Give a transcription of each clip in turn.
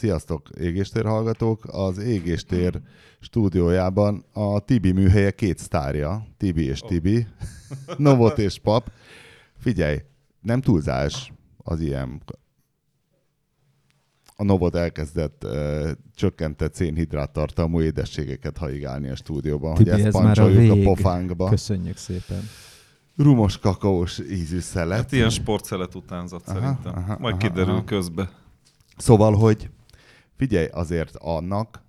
Sziasztok, égéstér hallgatók! Az égéstér stúdiójában a Tibi műhelye két sztárja, Tibi és Tibi, Novot és Pap. Figyelj, nem túlzás az ilyen a Novot elkezdett uh, csökkentett szénhidrát tartalmú édességeket haigálni a stúdióban, Tibi, hogy ezt ez már a pancsoljuk a, vég. pofánkba. Köszönjük szépen. Rumos kakaós ízű szelet. Hát ilyen sportszelet utánzat Aha, szerintem. aha, Majd aha, kiderül aha. közbe. Szóval, hogy figyelj, azért annak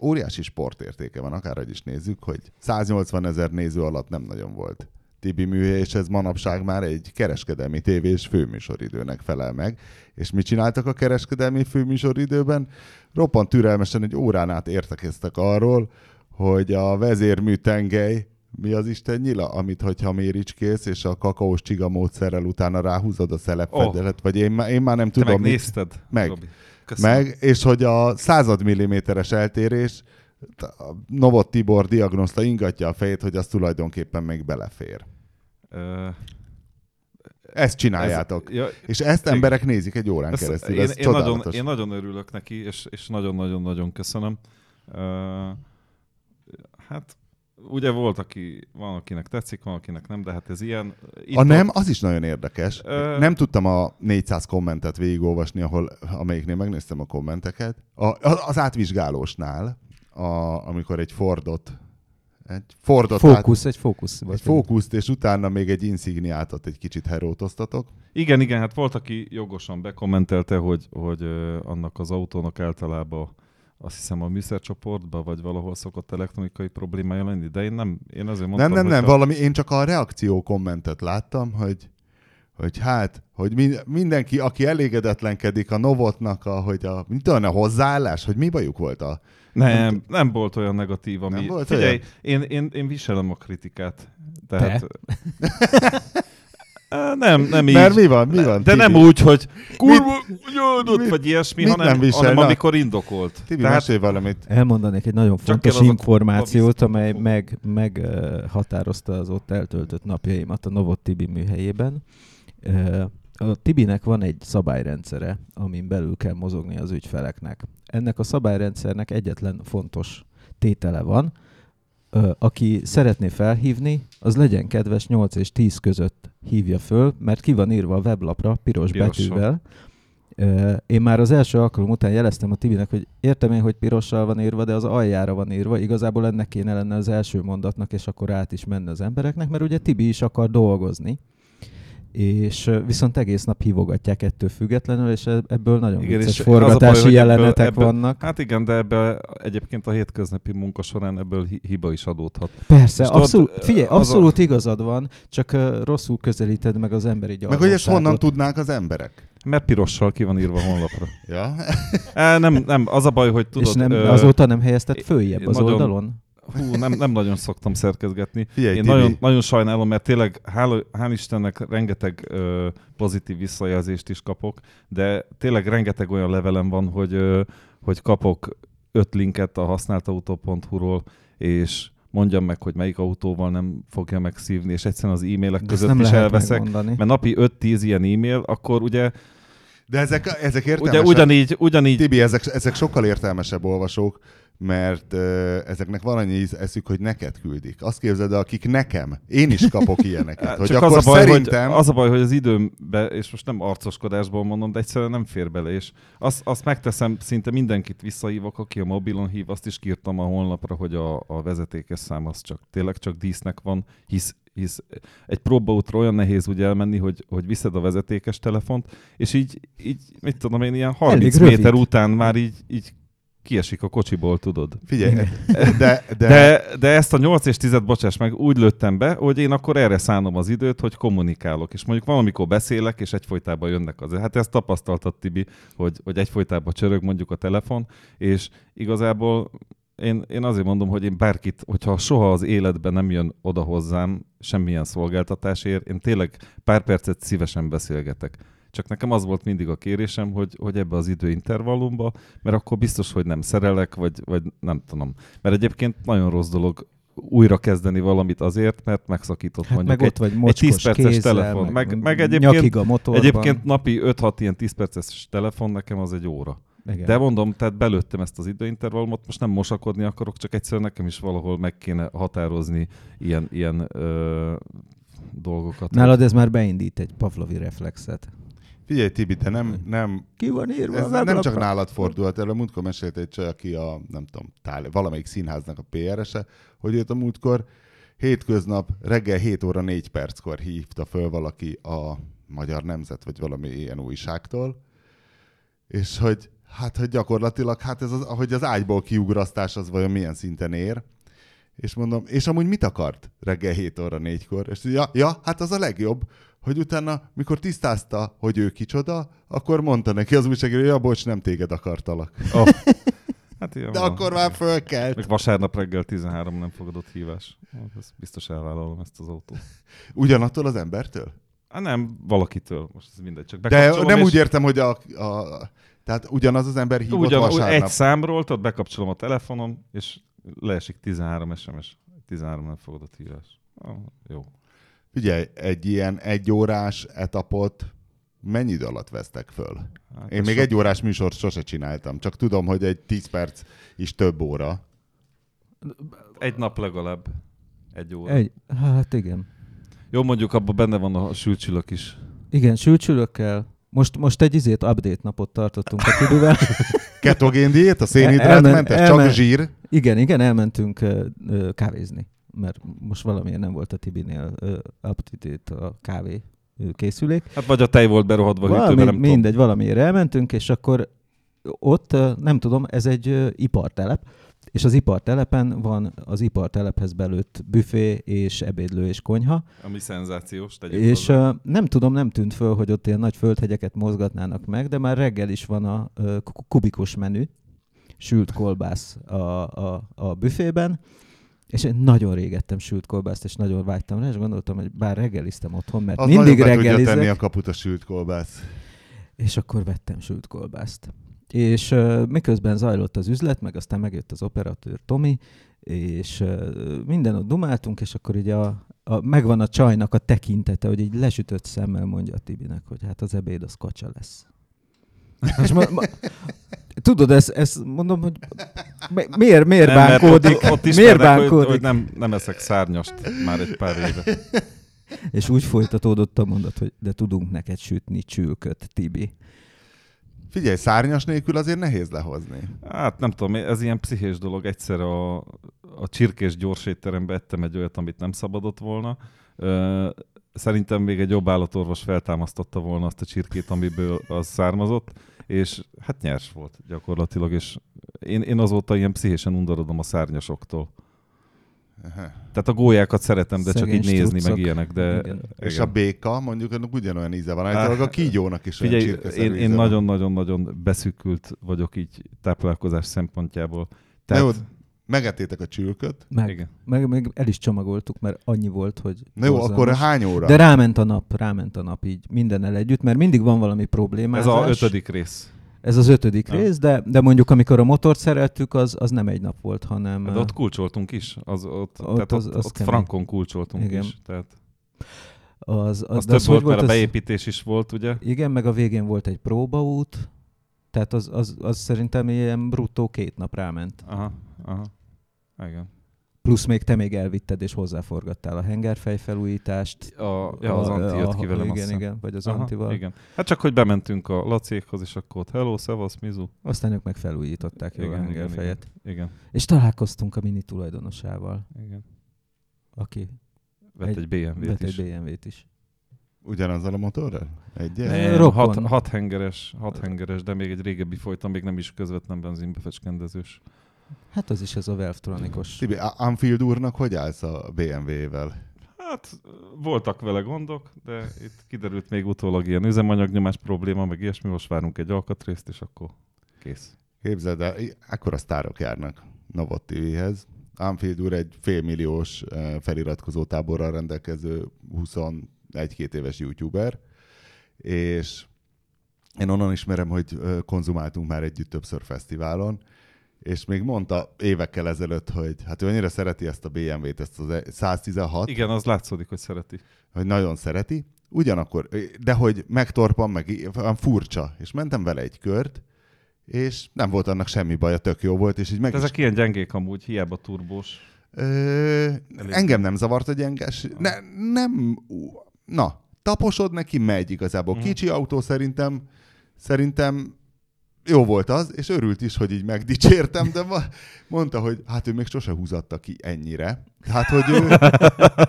óriási sportértéke van, akárhogy is nézzük, hogy 180 ezer néző alatt nem nagyon volt. Tibi műhely, és ez manapság már egy kereskedelmi tévés főműsoridőnek felel meg. És mit csináltak a kereskedelmi főműsoridőben? Roppant türelmesen egy órán át értekeztek arról, hogy a vezérmű tengely mi az Isten nyila, amit hogyha méricskész, és a kakaós csiga módszerrel utána ráhúzod a szelepfedelet, oh. vagy én, én már nem Te tudom, mit- megnézted? Meg. Robi? Köszönöm. meg, és hogy a század milliméteres eltérés, Novot Tibor diagnoszta ingatja a fejét, hogy az tulajdonképpen még belefér. Ö, Ezt csináljátok. Ez, ja, És ezt igen. emberek nézik egy órán ezt, keresztül. én, Ez én, nagyon, én nagyon örülök neki, és, és nagyon-nagyon-nagyon köszönöm. Ö, hát ugye volt, aki, van, akinek tetszik, van, akinek nem, de hát ez ilyen. Itt A nem, az is nagyon érdekes. Ö- Nem tudtam a 400 kommentet végigolvasni, ahol, amelyiknél megnéztem a kommenteket. A, az átvizsgálósnál, a, amikor egy Fordot, egy Fordot át, Fókusz, egy fókusz. egy fókuszt, és utána még egy insigniátot egy kicsit herótoztatok. Igen, igen, hát volt, aki jogosan bekommentelte, hogy, hogy ö, annak az autónak általában azt hiszem a műszercsoportban, vagy valahol szokott elektronikai problémája lenni, de én nem, én azért mondtam, nem, nem, nem, hogy valami, én csak a reakció kommentet láttam, hogy, hogy hát, hogy min- mindenki, aki elégedetlenkedik a Novotnak, a, hogy a, mint tudom, a hozzáállás, hogy mi bajuk volt a... Nem, nem volt olyan negatív, ami... Nem volt Figyelj, én, én, én viselem a kritikát. Tehát... Nem, nem így. Mert mi van, mi van, De Tibi? nem úgy, hogy kurva, mit- vagy ilyesmi, mit hanem, nem visel? hanem amikor indokolt. Tibi, Tehát mesélj valamit. Elmondanék egy nagyon fontos információt, a amely meg, meg ö, határozta az ott eltöltött napjaimat a Novot Tibi műhelyében. A Tibinek van egy szabályrendszere, amin belül kell mozogni az ügyfeleknek. Ennek a szabályrendszernek egyetlen fontos tétele van. Aki szeretné felhívni, az legyen kedves 8 és 10 között hívja föl, mert ki van írva a weblapra piros Pirosan. betűvel. Én már az első alkalom után jeleztem a Tibinek, hogy értem én, hogy pirossal van írva, de az aljára van írva. Igazából ennek kéne lenne az első mondatnak, és akkor át is menne az embereknek, mert ugye Tibi is akar dolgozni. És viszont egész nap hívogatják ettől függetlenül, és e- ebből nagyon Igen, vicces és a baj, forgatási hogy ebből- jelenetek ebből- vannak. Hát igen, de ebbe egyébként a hétköznapi munka során ebből hi- hiba is adódhat. Persze, abszolút, figyelj, az a- abszolút igazad van, csak uh, rosszul közelíted meg az emberi Meg hogy ezt honnan tudnák az emberek? Mert pirossal ki van írva a honlapra. Ja? E, nem, nem, az a baj, hogy tudod... És nem, azóta nem helyezted följebb az nagyon- oldalon? Hú, nem, nem nagyon szoktam szerkezgetni. Figyelj, Én Tibi, nagyon, nagyon sajnálom, mert tényleg hál, hál' Istennek rengeteg ö, pozitív visszajelzést is kapok, de tényleg rengeteg olyan levelem van, hogy, ö, hogy kapok öt linket a használtautó.hu-ról, és mondjam meg, hogy melyik autóval nem fogja megszívni, és egyszerűen az e-mailek között nem is lehet elveszek, megmondani. mert napi 5-10 ilyen e-mail, akkor ugye, De ezek, ezek értelmesek. ugyanígy, ugyanígy Tibi, ezek, ezek sokkal értelmesebb olvasók, mert uh, ezeknek van annyi eszük, hogy neked küldik. Azt képzeld el, akik nekem. Én is kapok ilyeneket. hogy Csak akkor az a, baj, szerintem... hogy, az a baj, hogy az időmbe, és most nem arcoskodásból mondom, de egyszerűen nem fér bele, és azt, azt megteszem, szinte mindenkit visszahívok, aki a mobilon hív, azt is kírtam a honlapra, hogy a, a vezetékes szám az csak tényleg csak dísznek van, hisz, hisz egy próbaútra olyan nehéz úgy elmenni, hogy, hogy viszed a vezetékes telefont, és így, így mit tudom én, ilyen 30 Elég méter rövid. után már így, így kiesik a kocsiból, tudod. Figyelj, de, de, De, de ezt a 8 és 10 bocsáss meg, úgy lőttem be, hogy én akkor erre szánom az időt, hogy kommunikálok. És mondjuk valamikor beszélek, és egyfolytában jönnek az. Hát ezt tapasztaltad, Tibi, hogy, hogy egyfolytában csörög mondjuk a telefon, és igazából én, én azért mondom, hogy én bárkit, hogyha soha az életben nem jön oda hozzám semmilyen szolgáltatásért, én tényleg pár percet szívesen beszélgetek. Csak nekem az volt mindig a kérésem, hogy, hogy ebbe az időintervallumba, mert akkor biztos, hogy nem szerelek, vagy, vagy nem tudom. Mert egyébként nagyon rossz dolog újra kezdeni valamit azért, mert megszakított Hát mondjuk meg egy, ott vagy egy mocskos 10 perces kézzel, telefon. meg, Meg, meg egyébként, a motorban. egyébként napi 5-6 ilyen 10 perces telefon nekem az egy óra. Igen. De mondom, tehát belőttem ezt az időintervallumot, most nem mosakodni akarok, csak egyszerűen nekem is valahol meg kéne határozni ilyen, ilyen ö, dolgokat. Nálad ez már beindít egy Pavlovi reflexet. Figyelj, Tibi, te nem, nem Ki van írva? Ez nem csak nálad fordulhat elő, múltkor mesélt egy csaj, aki a, nem tudom, tál, valamelyik színháznak a PR-ese, hogy őt a múltkor hétköznap reggel 7 óra 4 perckor hívta föl valaki a Magyar Nemzet, vagy valami ilyen újságtól, és hogy hát, hogy gyakorlatilag, hát ez az, hogy az ágyból kiugrasztás az vajon milyen szinten ér, és mondom, és amúgy mit akart reggel 7 óra 4-kor? És ja, ja, hát az a legjobb, hogy utána, mikor tisztázta, hogy ő kicsoda, akkor mondta neki az újságíró, hogy ja, bocs, nem téged akartalak. Oh. Hát ilyen De van. akkor már fölkelt. Meg vasárnap reggel 13 nem fogadott hívás. Hát, ezt biztos elvállalom ezt az autót. Ugyanattól az embertől? Hát nem, valakitől. Most ez mindegy. Csak De nem és úgy értem, hogy a, a tehát ugyanaz az ember hívott ugyan, vasárnap. egy számról, tudod, bekapcsolom a telefonom, és leesik 13 SMS. 13 nem fogadott hívás. Ah, jó. Figyelj, egy ilyen egyórás etapot mennyi idő alatt vesztek föl? Hát Én még sok- egy órás műsort sose csináltam, csak tudom, hogy egy 10 perc is több óra. Egy nap legalább. Egy óra. Egy, hát igen. Jó, mondjuk abban benne van a sülcsülök is. Igen, sülcsülökkel. Most, most egy izét update napot tartottunk a Tibivel. Ketogén diét, a Elmen- szénhidrátmentes, csak zsír. Igen, igen, elmentünk ö, ö, kávézni, mert most valamiért nem volt a Tibinél ö, up-to-date a kávé készülék. Hát vagy a tej volt berohadva Valami, nem tudom. mindegy, valamiért elmentünk, és akkor ott, nem tudom, ez egy ipartelep, és az ipartelepen van az ipartelephez belőtt büfé és ebédlő és konyha, Ami szenzációs. tegyük és hozzá. nem tudom, nem tűnt föl, hogy ott ilyen nagy földhegyeket mozgatnának meg, de már reggel is van a kubikus menü, sült kolbász a, a, a büfében, és én nagyon régettem sült kolbászt, és nagyon vágytam rá, és gondoltam, hogy bár reggeliztem otthon, mert Az mindig be tudja tenni a reggelizek, kaput a sült kolbász. és akkor vettem sült kolbászt. És uh, miközben zajlott az üzlet, meg aztán megjött az operatőr Tomi, és uh, minden ott dumáltunk, és akkor így a, a, megvan a csajnak a tekintete, hogy így lesütött szemmel mondja a Tibinek, hogy hát az ebéd az kacsa lesz. És ma, ma, tudod, ezt, ezt mondom, hogy mi- miért, miért Nem, bánkódik? Ott, ott miért ismernek, hogy, bánkódik? hogy nem, nem eszek szárnyast már egy pár éve. És úgy folytatódott a mondat, hogy de tudunk neked sütni csülköt, Tibi. Figyelj, szárnyas nélkül azért nehéz lehozni. Hát nem tudom, ez ilyen pszichés dolog. Egyszer a, a csirkés gyors ettem egy olyat, amit nem szabadott volna. Szerintem még egy jobb állatorvos feltámasztotta volna azt a csirkét, amiből az származott, és hát nyers volt gyakorlatilag, és én, én azóta ilyen pszichésen undorodom a szárnyasoktól. Aha. Tehát a gólyákat szeretem, de csak Szegény így nézni, meg ilyenek, de... Igen. És a béka, mondjuk annak ugyanolyan íze van. Á, Általában a kígyónak is olyan Figyelj, csirkeszerű én, én nagyon-nagyon-nagyon beszűkült vagyok így táplálkozás szempontjából. Tehát... Jó, megettétek a csülköt. Meg, igen. meg, meg el is csomagoltuk, mert annyi volt, hogy Na jó, borzalmas. akkor hány óra? De ráment a nap, ráment a nap így mindennel együtt, mert mindig van valami problémázás. Ez a ötödik rész. Ez az ötödik Ja. rész, de, de mondjuk amikor a motort szereltük, az, az nem egy nap volt, hanem... De ott kulcsoltunk is. Az, ott, Ott tehát az- ott, az ott kemény. frankon kulcsoltunk Igen. is. Tehát az, az, az több az volt, hogy mert a az- beépítés is volt, ugye? Igen, meg a végén volt egy próbaút, tehát az, az, az szerintem ilyen bruttó két nap ráment. Aha, aha. Igen. Plusz még te még elvitted és hozzáforgattál a hengerfej felújítást. A, ja, az A- Anti jött a- ki velem, Igen, igen, vagy az Aha, Antival. Igen. Hát csak, hogy bementünk a Lacékhoz, és akkor ott hello, szevasz, mizu. Aztán ők meg felújították jól a Igen, igen, hengerfejet. Igen, És találkoztunk a mini tulajdonosával, igen. aki Vett egy, Egy- BMW-t vett is. egy BMW-t is. Ugyanazzal a motorral? Nem, Rokon. hat, hat, hengeres, hat hengeres, de még egy régebbi folytam, még nem is közvetlen benzinbefecskendezős. Hát az is ez a Valvetronikos. Tibi, Anfield úrnak hogy állsz a BMW-vel? Hát voltak vele gondok, de itt kiderült még utólag ilyen üzemanyagnyomás probléma, meg ilyesmi, most várunk egy alkatrészt, és akkor kész. Képzeld el, akkor a sztárok járnak Novot TV-hez. Anfield úr egy félmilliós eh, feliratkozó táborral rendelkező 21-2 éves youtuber, és én onnan ismerem, hogy eh, konzumáltunk már együtt többször fesztiválon, és még mondta évekkel ezelőtt, hogy hát ő annyira szereti ezt a BMW-t, ezt az 116, Igen, az látszódik, hogy szereti. hogy nagyon szereti, ugyanakkor, de hogy megtorpan, meg furcsa, és mentem vele egy kört, és nem volt annak semmi baja, tök jó volt, és így meg De is ezek ilyen gyengék amúgy, hiába turbós. Ö, engem nem zavart a gyenges. Ne, nem, na, taposod neki, megy igazából. Mhm. Kicsi autó szerintem, szerintem jó volt az, és örült is, hogy így megdicsértem, de ma- mondta, hogy hát ő még sose húzatta ki ennyire. Hát, hogy ő...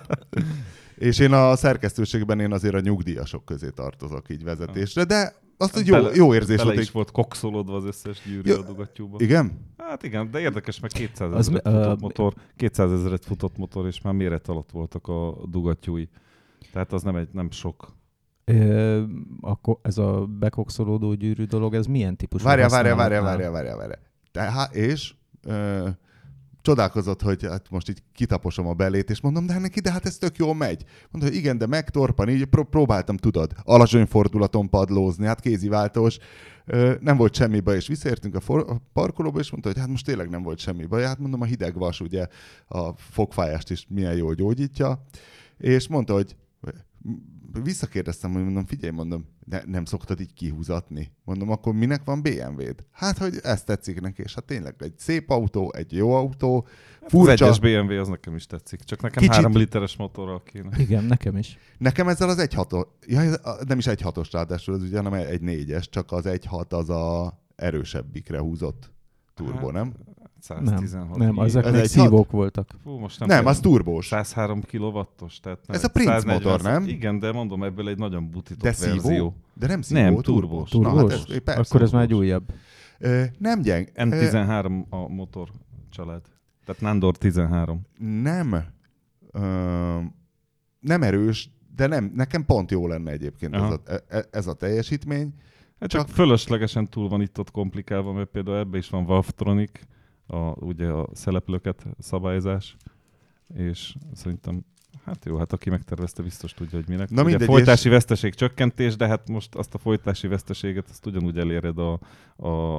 és én a szerkesztőségben én azért a nyugdíjasok közé tartozok így vezetésre, de azt, hogy jó, Bele- jó érzés Bele volt. is Egy... volt kokszolódva az összes gyűrű Jó, a dugattyúba. Igen? Hát igen, de érdekes, meg 200 Az ezeret futott motor, 200 ezeret futott motor, és már méret alatt voltak a dugattyúi. Tehát az nem egy, nem sok. Ö, akkor ez a bekokszolódó gyűrű dolog, ez milyen típusú várjál, használatnál? várjál, várjál, várjál, várjál. Tehát, és ö, csodálkozott, hogy hát most így kitaposom a belét, és mondom, de neki, de hát ez tök jól megy. Mondta, hogy igen, de megtorpan, így pró- próbáltam, tudod, alacsony fordulaton padlózni, hát kéziváltós, ö, nem volt semmi baj, és visszaértünk a, for- a parkolóba, és mondta, hogy hát most tényleg nem volt semmi baj. Hát mondom, a hideg vas ugye a fogfájást is milyen jól gyógyítja, és mondta, hogy visszakérdeztem, hogy mondom, figyelj, mondom, ne, nem szoktad így kihúzatni? Mondom, akkor minek van BMW-d? Hát, hogy ezt tetszik neki, és hát tényleg egy szép autó, egy jó autó, Az furcsa. egyes BMW az nekem is tetszik, csak nekem Kicsit- 3 literes motorral kéne. Igen, nekem is. Nekem ezzel az 1.6 ja, nem is 1.6-os ráadásul, ez ugye, hanem egy 4-es, csak az 1.6 az a erősebbikre húzott turbo, Hát, nem? 116 Nem, i. ezek Ez még egy szívók voltak. Fú, most nem, Nem, az turbós. 103 kW-os, tehát nem, Ez a Prince 140 motor, nem? Igen, de mondom, ebből egy nagyon butított De szívó? verzió. De nem szívó, Nem, turbós. turbós. Na, Turbós? hát ez, persze, Akkor ez már egy turbós. újabb. Ö, nem gyeng. Ö, N13 a motor család. Tehát Nandor 13. nem, ö, nem erős, de nem, nekem pont jó lenne egyébként ez a, e- ez a teljesítmény. Hát csak, csak fölöslegesen túl van itt ott komplikálva, mert például ebbe is van Valvetronic, a, ugye a szereplőket szabályzás, és szerintem Hát jó, hát aki megtervezte, biztos tudja, hogy minek. Na Ugye mindegy, folytási veszteség csökkentés, de hát most azt a folytási veszteséget azt ugyanúgy eléred a, a,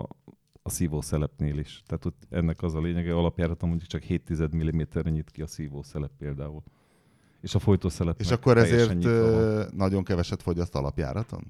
a szívószelepnél is. Tehát ott ennek az a lényege, alapjáraton mondjuk csak 7 mm-re nyit ki a szívószelep például. És a folytószelep És akkor ezért nagyon keveset fogyaszt alapjáraton?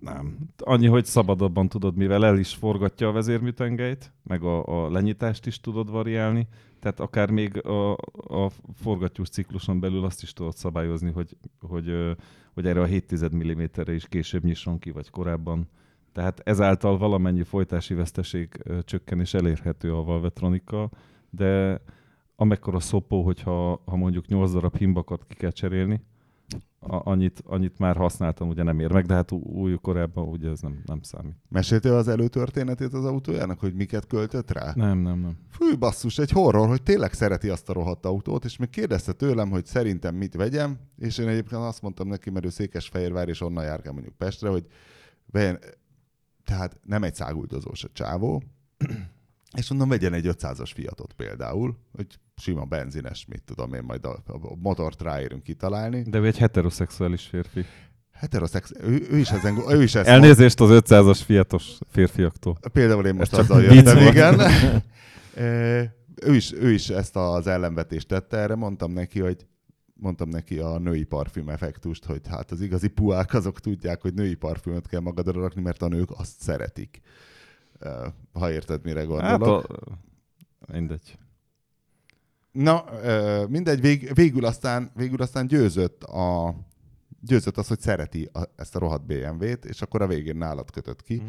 Nem. Annyi, hogy szabadabban tudod, mivel el is forgatja a vezérműtengelyt, meg a, a lenyitást is tudod variálni, tehát akár még a, a forgatjús cikluson belül azt is tudod szabályozni, hogy, hogy, hogy erre a 7 mm-re is később nyisson ki, vagy korábban. Tehát ezáltal valamennyi folytási veszteség ö, csökkenés elérhető a Valvetronikkal, de amekkora szopó, hogyha ha mondjuk 8 darab himbakat ki kell cserélni, a, annyit, annyit már használtam, ugye nem ér meg, de hát új korábban ugye ez nem, nem számít. Meséltél az előtörténetét az autójának, hogy miket költött rá? Nem, nem, nem. Fű, basszus, egy horror, hogy tényleg szereti azt a rohadt autót, és még kérdezte tőlem, hogy szerintem mit vegyem, és én egyébként azt mondtam neki, mert ő Székesfehérvár, és onnan járkál mondjuk Pestre, hogy vegyen, tehát nem egy száguldozós a csávó, és mondom, vegyen egy 500-as Fiatot például, hogy sima benzines, mit tudom én, majd a, a motort ráérünk kitalálni. De ő egy heteroszexuális férfi. Heteroszex, ő, ő is ezen, ő is ezt Elnézést az 500-as fiatos férfiaktól. Például én most Ez azzal jöttem, igen. Ő, is, ő is ezt az ellenvetést tette, erre mondtam neki, hogy mondtam neki a női parfüm effektust, hogy hát az igazi puák azok tudják, hogy női parfümöt kell magadra rakni, mert a nők azt szeretik. Ha érted, mire Hát gondolok. a... Mindegy. Na, mindegy, vég, végül, aztán, végül aztán győzött a győzött az, hogy szereti a, ezt a rohadt BMW-t, és akkor a végén nálad kötött ki. Mhm.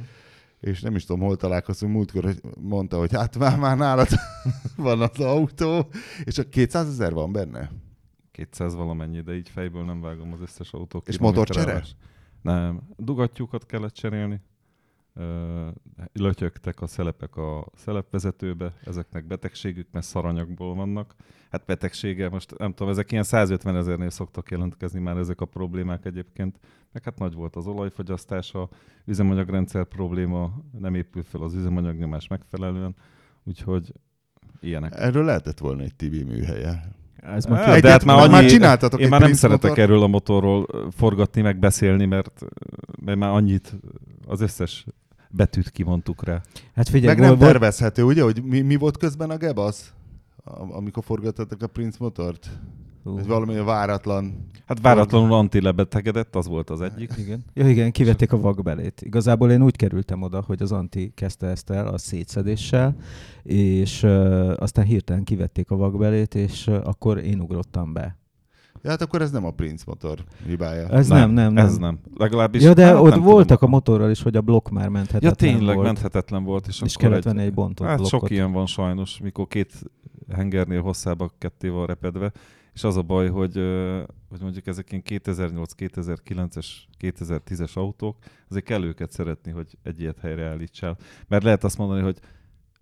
és nem is tudom, hol találkoztunk, múltkor mondta, hogy hát már, már nálad van az autó, és a 200 ezer van benne? 200 valamennyi, de így fejből nem vágom az összes autó És motorcsere? Nem. Dugattyúkat kellett cserélni. Lötyögtek a szelepek a szelepvezetőbe, ezeknek betegségük, mert szaranyagból vannak. Hát betegsége, most nem tudom, ezek ilyen 150 ezernél szoktak jelentkezni már ezek a problémák egyébként. Meg hát nagy volt az olajfogyasztása, üzemanyagrendszer probléma, nem épül fel az üzemanyagnyomás megfelelően, úgyhogy ilyenek. Erről lehetett volna egy TV műhelye. Ez már de Egyet- hát már annyi, már csináltatok Én már nem szeretek erről a motorról forgatni, meg beszélni, mert, mert már annyit az összes betűt kimondtuk rá. Hát figyelj, Meg nem volt, tervezhető, ugye, hogy mi, mi volt közben a gebasz? Amikor forgatottak a Prince motort? Hú. Ez valami váratlan. Hát váratlanul anti lebetegedett, az volt az egyik. Igen. Ja, igen, kivették a vakbelét. Igazából én úgy kerültem oda, hogy az Anti kezdte ezt el a szétszedéssel, és uh, aztán hirtelen kivették a vakbelét, és uh, akkor én ugrottam be. Ja, hát akkor ez nem a Prince motor hibája. Ez nem, nem, nem. Ez nem. Legalábbis... Ja, de hát ott nem voltak tudom. a motorral is, hogy a blokk már Ja, menthetetlen tényleg volt. menthetetlen volt. És, És kellett venni egy bontott Hát blokkot. sok ilyen van sajnos, mikor két hengernél hosszába ketté van repedve, és az a baj, hogy, hogy mondjuk ezek ilyen 2008-2009-es, 2010-es autók, azért kell őket szeretni, hogy egy ilyet helyreállítsál. Mert lehet azt mondani, hogy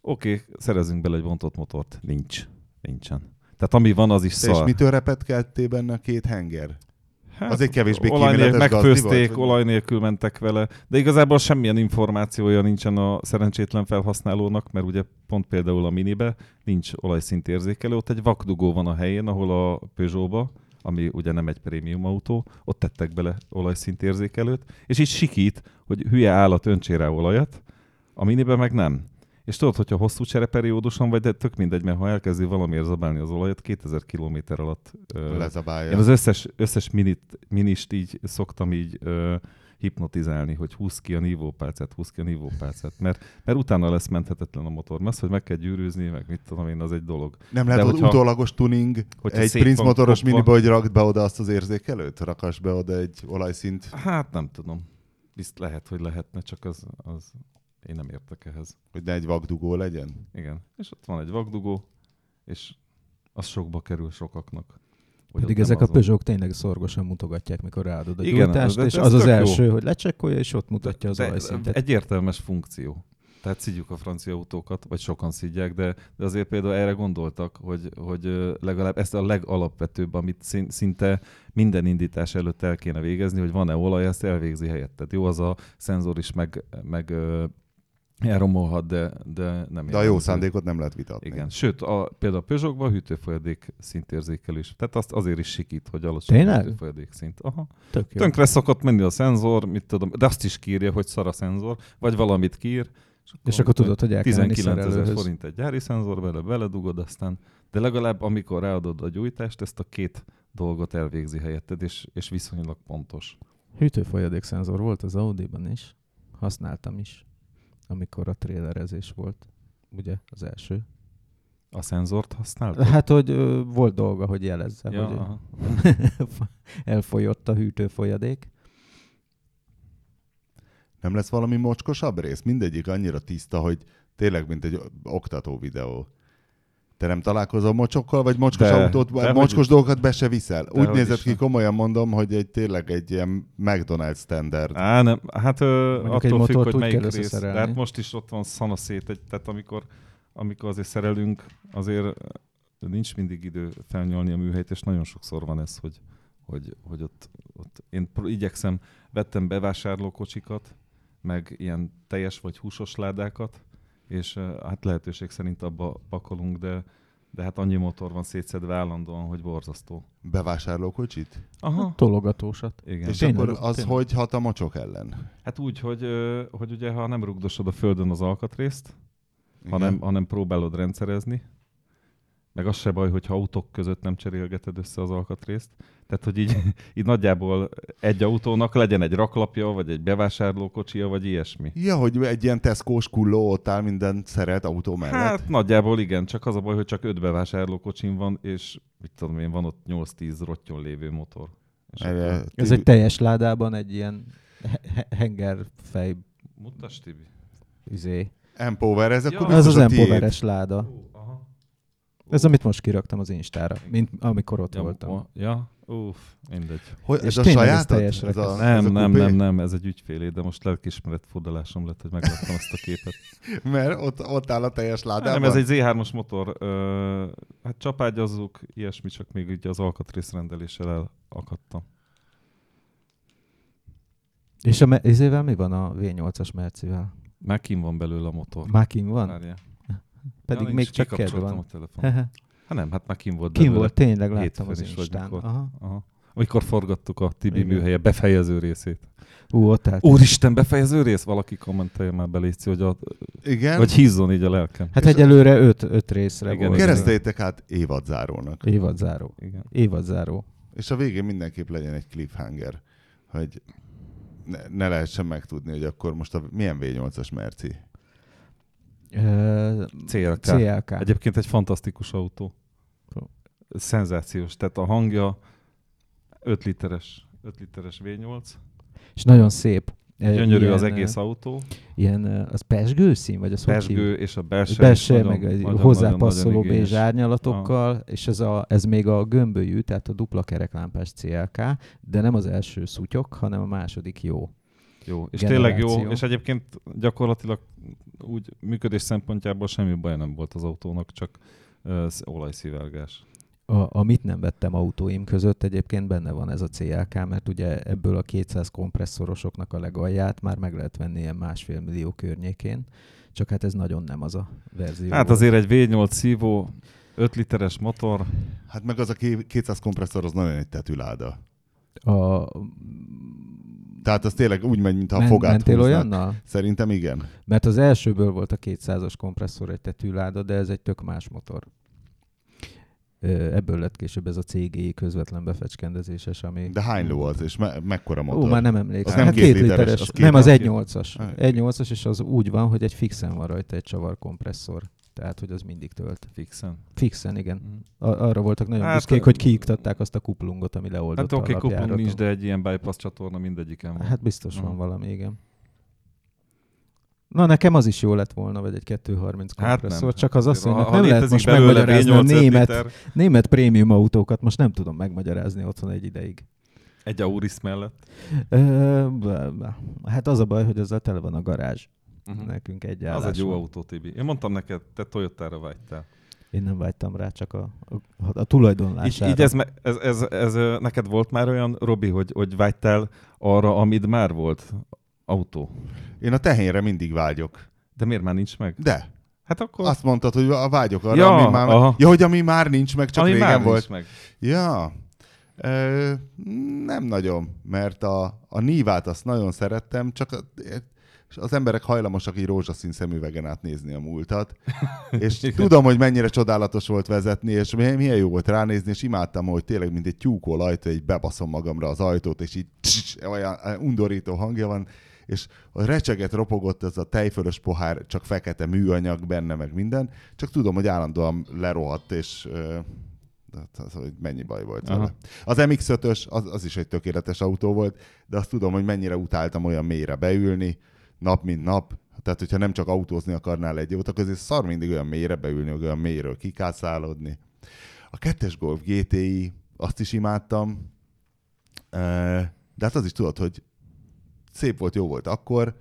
oké, okay, szerezünk bele egy bontott motort. Nincs. Nincsen. Tehát ami van, az is Te és szar. mitől repedkeltél benne a két henger? Hát, Az egy kevésbé olaj nélkül megfőzték, olaj nélkül mentek vele, de igazából semmilyen információja nincsen a szerencsétlen felhasználónak, mert ugye pont például a minibe nincs olajszintérzékelő, ott egy vakdugó van a helyén, ahol a Peugeotba, ami ugye nem egy prémium autó, ott tettek bele olajszintérzékelőt, és így sikít, hogy hülye állat öntsél rá olajat, a minibe meg nem. És tudod, hogyha hosszú csereperióduson vagy, de tök mindegy, mert ha elkezdi valamiért zabálni az olajat, 2000 km alatt ö, Lezabálja. én az összes, összes minit, minist így szoktam így ö, hipnotizálni, hogy húz ki a nívópálcát, húz ki a nívópálcát, mert, mert utána lesz menthetetlen a motor. Mert az, hogy meg kell gyűrűzni, meg mit tudom én, az egy dolog. Nem lehet, hogy hogyha- utólagos tuning hogyha egy Prince motoros kopva- miniba, hogy rakd be oda azt az érzékelőt? Rakass be oda egy olajszint. Hát nem tudom. Bizt lehet, hogy lehetne, csak az, az én nem értek ehhez. Hogy ne egy vakdugó legyen? Igen. És ott van egy vakdugó, és az sokba kerül sokaknak. Hogy Pedig ezek a Peugeot tényleg szorgosan mutogatják, mikor ráadod a Igen, gyújtást, és ez az az tök jó. első, hogy lecsekkolja, és ott mutatja az De olajszintet. Egy értelmes funkció. Tehát szidjuk a francia autókat, vagy sokan szidják, de, de azért például erre gondoltak, hogy, hogy legalább ezt a legalapvetőbb, amit szinte minden indítás előtt el kéne végezni, hogy van-e olaj, ezt elvégzi helyetted. Jó, az a szenzor is meg, meg elromolhat, de, de nem De a jó szándékot nem lehet vitatni. Igen, sőt, a, például a Peugeotban a hűtőfolyadék szintérzékelés. Tehát azt azért is sikít, hogy alacsony Tényleg? a hűtőfolyadék szint. Aha. Tök jó. Tönkre szokott menni a szenzor, mit tudom, de azt is kírja, hogy szar a szenzor, vagy valamit kír. És akkor tudod, hogy el kell menni 19 ezer forint egy gyári szenzor, vele beledugod aztán, de legalább amikor ráadod a gyújtást, ezt a két dolgot elvégzi helyetted, és, és viszonylag pontos. Hűtőfolyadék szenzor volt az Audi-ban is. Használtam is, amikor a trailerezés volt. Ugye, az első. A szenzort használtad? Hát, hogy ö, volt dolga, hogy jelezze, ja, hogy aha. elfolyott a hűtőfolyadék. Nem lesz valami mocskosabb rész? Mindegyik annyira tiszta, hogy tényleg mint egy oktató videó. Te nem találkozol mocsokkal, vagy mocskos De- autót, dehogy mocskos is. dolgokat be se viszel? Úgy Dehogy nézett ki, komolyan mondom, hogy egy tényleg egy ilyen McDonald's standard. Á, nem, hát ö, egy attól függ, hogy úgy melyik rész. De hát most is ott van szana szét, egy, tehát amikor, amikor azért szerelünk, azért nincs mindig idő felnyolni a műhelyt, és nagyon sokszor van ez, hogy, hogy, hogy ott, ott én pr- igyekszem, vettem bevásárlókocsikat, meg ilyen teljes vagy húsos ládákat, és hát lehetőség szerint abba pakolunk, de, de hát annyi motor van szétszedve állandóan, hogy borzasztó. Bevásárlókocsit? Aha. Tologatósat. Igen. És Tényleg, akkor az tényleg. hogy hat a mocsok ellen? Hát úgy, hogy, hogy ugye ha nem rugdosod a földön az alkatrészt, Igen. hanem, hanem próbálod rendszerezni, meg az se baj, hogyha autók között nem cserélgeted össze az alkatrészt. Tehát, hogy így, így nagyjából egy autónak legyen egy raklapja, vagy egy bevásárlókocsia, vagy ilyesmi. Ja, hogy egy ilyen Tesco-s kulló ott áll minden szeret autó mellett. Hát nagyjából igen, csak az a baj, hogy csak öt bevásárlókocsim van, és mit tudom én, van ott 8-10 rottyon lévő motor. Akkor... Ez egy teljes ládában egy ilyen he- he- hengerfej Mutass, Tibi. izé. Empower, ez akkor Ja. Ez biztos az a tiéd. empoweres láda. Ez amit most kiraktam az Instára, mint amikor ott Ja, voltam. o- ja, uff, mindegy. Hogy, És ez a ez saját? teljes ez a. Nem, ez a nem, nem, nem, ez egy ügyfélé, de most lelkismeret fordulásom lett, hogy megláttam azt a képet. Mert ott, ott áll a teljes ládában. Nem, ez egy Z3-as motor. Ö, hát csapágyazzuk, ilyesmi, csak még ugye az alkatrész rendeléssel elakadtam. És a me- izével mi van a V8-as Mercivel? Már kim van belőle a motor. Már kim van? Várjál. Pedig Ja, még csak kikapcsoltam van. a telefon. Hát nem, hát már kim volt Kim volt, tényleg láttam az is Instán. mikor. Aha. Aha. Amikor forgattuk a Tibi Igen. műhelye befejező részét. Ú, ott állt. Úristen, befejező rész? Valaki kommentelje már be, Léci, hogy, a, Igen. hogy hízzon így a lelkem. Hát egyelőre öt, öt részre Igen, volt. Kereszteljétek át évadzárónak. Évadzáró. Igen. Évadzáró. És a végén mindenképp legyen egy cliffhanger, hogy ne, ne lehessen megtudni, hogy akkor most a, milyen V8-as Merci. CLK. CLK. Egyébként egy fantasztikus autó. Szenzációs. Tehát a hangja 5 literes, 5 literes V8. És nagyon szép. Gyönyörű ilyen, az egész autó. Ilyen, az pesgő szín, vagy az hívjuk? és a belső. Belső, nagyon- meg egy nagyon- hozzápasszoló nagyon- nagyon bézs árnyalatokkal, és ez, a, ez még a gömbölyű, tehát a dupla kereklámpás CLK, de nem az első szutyok, hanem a második jó. Jó, és generáció. tényleg jó, és egyébként gyakorlatilag úgy működés szempontjából semmi baj nem volt az autónak, csak uh, olajszivárgás. A, amit nem vettem autóim között, egyébként benne van ez a CLK, mert ugye ebből a 200 kompresszorosoknak a legalját már meg lehet venni ilyen másfél millió környékén, csak hát ez nagyon nem az a verzió. Hát volt. azért egy V8 szívó, 5 literes motor, Hát meg az a ké- 200 kompresszor, az nagyon egy tetüláda. A, Tehát az tényleg úgy megy, mintha a men, fogát mentél húznak. olyannal? Szerintem igen. Mert az elsőből volt a 200-as kompresszor egy tetőláda, de ez egy tök más motor. Ebből lett később ez a CGI közvetlen befecskendezéses, ami... De hány ló az, és me- mekkora Ó, motor? már nem emlékszem. Az nem hát két literes, literes. az két nem, az literes. 1.8-as. Ah, 1.8-as, és az úgy van, hogy egy fixen van rajta egy csavar kompresszor. Tehát, hogy az mindig tölt. fixen. Fixen, igen. A- arra voltak nagyon Hát, hát, büszkék, hogy kiiktatták azt a kuplungot, ami leoldotta Hát oké, a okay, kuplung nincs, de egy ilyen bypass csatorna mindegyiken van. Hát biztos van Mhm. valami, igen. Na, nekem az is jó lett volna, vagy egy 230 Hát kompresszor, nem. csak az azt, ha nem lehet most megmagyarázni a V8 német, liter, német prémium autókat, most nem tudom megmagyarázni otthon egy ideig. Egy Auris mellett. Ö, hát az a baj, hogy ezzel tele van a garázs. Uh-huh. Nekünk egy Az egy jó autó, Tibi. Én mondtam neked, te Toyotára vágytál. Én nem vágytam rá, csak a, a, a Így, tulajdonlására. így ez, me- ez, ez, ez, ö, neked volt már olyan, Robi, hogy, hogy vágytál arra, amit már volt autó. Én a tehénre mindig vágyok. De miért már nincs meg? De, Hát akkor... azt mondtad, hogy a vágyok arra, Ja, ami már... aha. Ja, hogy ami már nincs meg, csak ami régen már volt. nincs meg. Ja, Ö, nem nagyon, mert a, a nívát azt nagyon szerettem, csak és az emberek hajlamosak így rózsaszín szemüvegen átnézni a múltat. És tudom, hogy mennyire csodálatos volt vezetni, és milyen jó volt ránézni, és imádtam, hogy tényleg, mint egy tyúkol ajtó, így bebaszom magamra az ajtót, és így tss, olyan undorító hangja van, és a recseget ropogott ez a tejfölös pohár, csak fekete műanyag benne, meg minden, csak tudom, hogy állandóan lerohadt, és ö, hát az, hogy mennyi baj volt Aha. vele. Az MX-5-ös, az, az is egy tökéletes autó volt, de azt tudom, hogy mennyire utáltam olyan mélyre beülni, nap mint nap. Tehát, hogyha nem csak autózni akarnál egy jót, akkor azért szar mindig olyan mélyre beülni, olyan mélyről kikászálódni. A kettes Golf GTI, azt is imádtam, de hát az is tudod, hogy szép volt, jó volt akkor,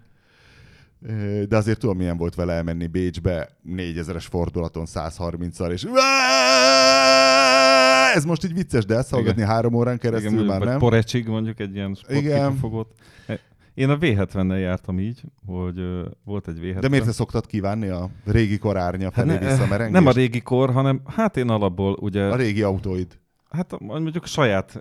de azért tudom, milyen volt vele elmenni Bécsbe 4000-es fordulaton 130-szal, és ez most így vicces, de ezt hallgatni három órán keresztül Igen, már nem. Porecsig mondjuk egy ilyen Igen. sportkipufogót. Én a V70-nel jártam így, hogy ö, volt egy V70. De miért te szoktad kívánni a régi korárnya hát felé ne, visszamerengést? Nem a régi kor, hanem hát én alapból ugye... a régi autóid. Hát mondjuk saját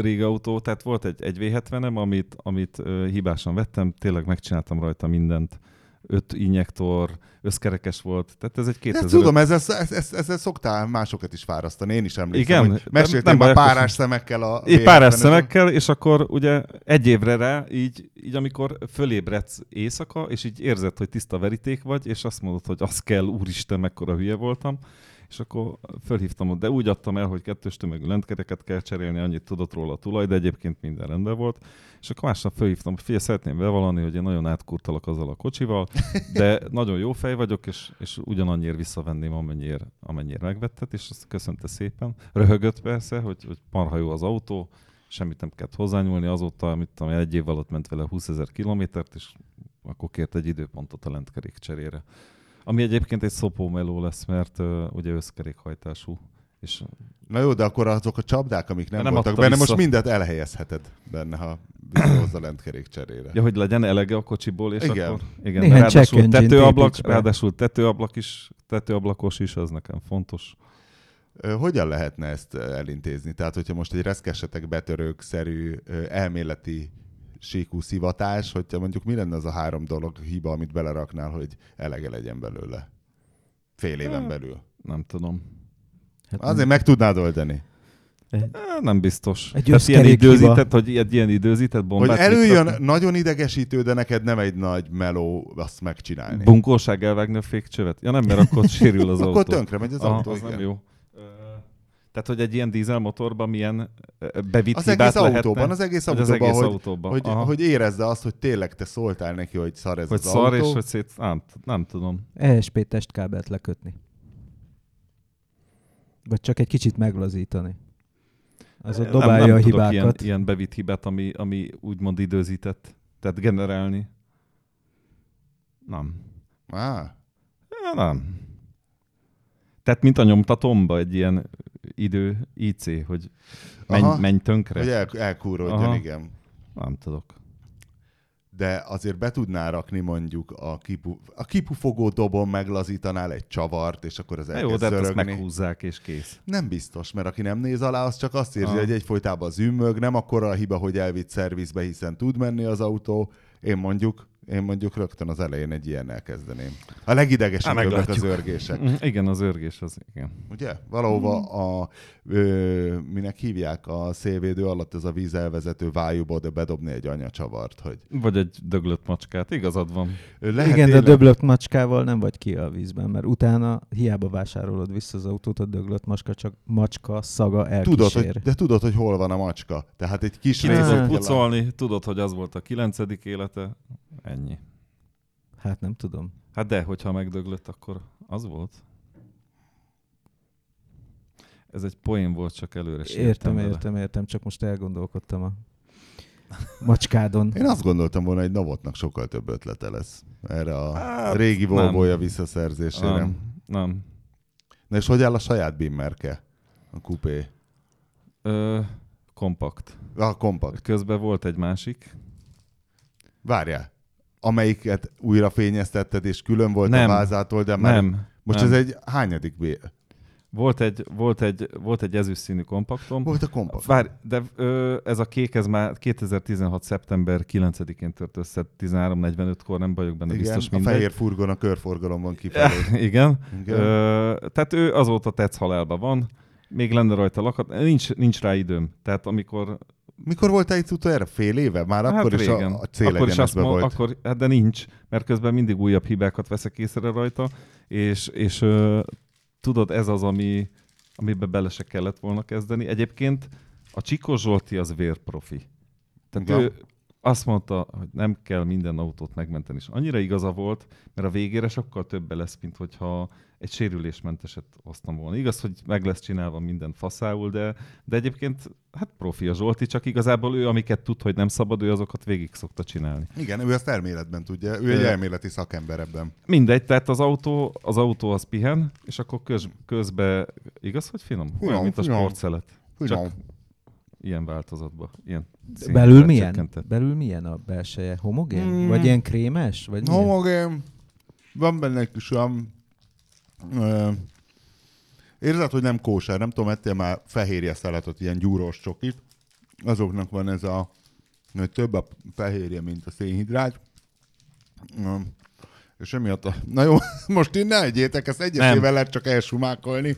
régi autó, tehát volt egy, egy V70-em, amit, amit ö, hibásan vettem, tényleg megcsináltam rajta mindent. Öt injektor, összkerekes volt, tehát ez egy De 2000 tudom, ezzel, ezzel, ezzel szoktál másokat is fárasztani. Én is emlékszem, Igen? hogy Nem- akkor párás szemekkel a Így párás V70-esen. szemekkel, és akkor ugye egy évre rá, így, így amikor fölébredsz éjszaka, és így érzed, hogy tiszta veríték vagy, és azt mondod, hogy az kell, úristen, mekkora hülye voltam, és akkor fölhívtam, de úgy adtam el, hogy kettős tömegű lentkereket kell cserélni, annyit tudott róla a tulaj, de egyébként minden rendben volt. És akkor másnap fölhívtam, figyelj, szeretném bevallani, hogy én nagyon átkurtalak azzal a kocsival, de nagyon jó fej vagyok, és, és ugyanannyiért visszavenném, amennyiért, amennyiért megvetted, és azt köszönte szépen. Röhögött persze, hogy, hogy marha jó az autó, semmit nem kellett hozzányúlni, azóta, amit tudom, egy év alatt ment vele 20 ezer kilométert, és akkor kért egy időpontot a lentkerék cserére. Ami egyébként egy szopó meló lesz, mert uh, ugye összkerékhajtású. És Na jó, de akkor azok a csapdák, amik nem, Nem voltak benne, vissza. most mindet elhelyezheted benne, ha visszahozza a lentkerék cserére. ja, hogy legyen elege a kocsiból, és Igen. akkor igen, Néhány ráadásul tetőablak, ráadásul tetőablak is, tetőablakos is, az nekem fontos. Hogyan lehetne ezt elintézni? Tehát, hogyha most egy reszkesetek betörők-szerű elméleti síkú szivatás, hogyha mondjuk mi lenne az a három dolog hiba, amit beleraknál, hogy elege legyen belőle? Fél éven belül. Nem tudom. Hát Azért meg tudnád oldani. Nem biztos. Egy Tehát ilyen időzített, hogy egy ilyen időzített Hogy bombát előjön mit rakni? nagyon idegesítő, de neked nem egy nagy meló azt megcsinálni. Bunkóság elvágni a fékcsövet? Ja nem, mert akkor sérül az Akkor autó. tönkre megy az Aha, autó, az igen. nem jó. Tehát, hogy egy ilyen dízelmotorban milyen bevitt Az egész lehetne? autóban, az egész az autóban, egész hogy, autóban. hogy, Aha. hogy érezze azt, hogy tényleg te szóltál neki, hogy szar ez hogy az szar autó. és hogy szét... Nem, nem tudom. ESP testkábelt lekötni. Vagy csak egy kicsit meglazítani. Az ott Nem- dobálja nem a tudok hibákat. Ilyen, ilyen bevitt hibát, ami, ami úgymond időzített. Tehát generálni. Nem. Á, Ja, nem. Tehát mint a nyomtatomba egy ilyen idő IC, hogy menj, Aha. menj tönkre. hogy el, elkúrodjon, Aha. igen. Nem tudok. De azért be tudná rakni mondjuk a, kipu, a kipufogó dobon meglazítanál egy csavart, és akkor az Na Jó, elkezd de hát azt zörögni. meghúzzák és kész. Nem biztos, mert aki nem néz alá, az csak azt érzi, Aha. hogy egyfolytában zümmög, nem akkora a hiba, hogy elvitt szervizbe, hiszen tud menni az autó. Én mondjuk, én mondjuk rögtön az elején egy ilyen elkezdeném. A legidegesítőbbek az örgések. Mm, Igen, az örgés az, igen. Ugye? Valahova a, ö, minek hívják a szélvédő alatt, ez a vízelvezető vájúba de bedobni egy anyacsavart, hogy Vagy egy döglött macskát, igazad van. lehet Igen, de a tényleg- döglött macskával nem vagy ki a vízben, mert utána hiába vásárolod vissza az autót, a döglött macska, csak macska szaga elkísér. Tudod, hogy, de tudod, hogy hol van a macska. Tehát egy kis Ki Nézd, rész- tudod hogy pucolni, tudod, hogy az volt a kilencedik élete, ennyi. Hát nem tudom. Hát de, hogyha megdöglött, akkor az volt. Ez egy poén volt, csak előre sírtam Értem, vele. értem, értem, csak most elgondolkodtam a macskádon. Én azt gondoltam volna, hogy Novotnak sokkal több ötlete lesz erre a Hát, régi nem. Volvo-ja visszaszerzésére. Nem, nem. Na és hogy áll a saját bimmerke? A kupé. Ö, kompakt. A kompakt. Közben volt egy másik. Várjál. Amelyiket újra fényeztetted, és külön volt Nem. a vázától, de már... Nem. Most nem. ez egy hányadik B? Volt egy, volt egy, volt egy ezüst színű kompaktom. Volt a kompakt. Várj, de ö, ez a kék, ez már 2016. szeptember 9-én tört össze, 13.45-kor, nem vagyok benne Igen, biztos a mindegy. fehér furgon a körforgalomban kifelé. Igen. Igen. Ö, tehát ő azóta tetsz halálba van, még lenne rajta lakat, nincs, nincs rá időm. Tehát amikor... Mikor voltál itt utoljára? Fél éve? Már hát akkor is a, a cél akkor is azt mond, volt. akkor, hát de nincs, mert közben mindig újabb hibákat veszek észre rajta, és, és ö, tudod, ez az, ami, amiben bele se kellett volna kezdeni. Egyébként a Csikos Zsolti az vérprofi. Tehát Igen. ő azt mondta, hogy nem kell minden autót megmenteni, és annyira igaza volt, mert a végére sokkal többe lesz, mint hogyha egy sérülésmenteset hoztam volna. Igaz, hogy meg lesz csinálva minden faszául, de, de egyébként hát profi a Zsolti, csak igazából ő, amiket tud, hogy nem szabad, ő azokat végig szokta csinálni. Igen, ő ezt elméletben tudja. Ő egy elméleti szakember ebben. Mindegy, tehát az autó, az autó az pihen, és akkor köz, közben, igaz, hogy finom? Olyan, Finom, mint a sportszelet. Csak ilyen változatban. Ilyen Belül milyen? Belül milyen a belseje? Homogén? Mm. Vagy ilyen krémes? Vagy milyen? Homogén. Van benne egy kis olyan... Ö, érzed, hogy nem kóser. Nem tudom, ettél már fehérje szeletot, ilyen gyúrós csokit. Azoknak van ez a... hogy több a fehérje, mint a szénhidrát. Ö, és emiatt a... Na jó, most én ne egyétek, ezt egyesével lehet csak elsumákolni.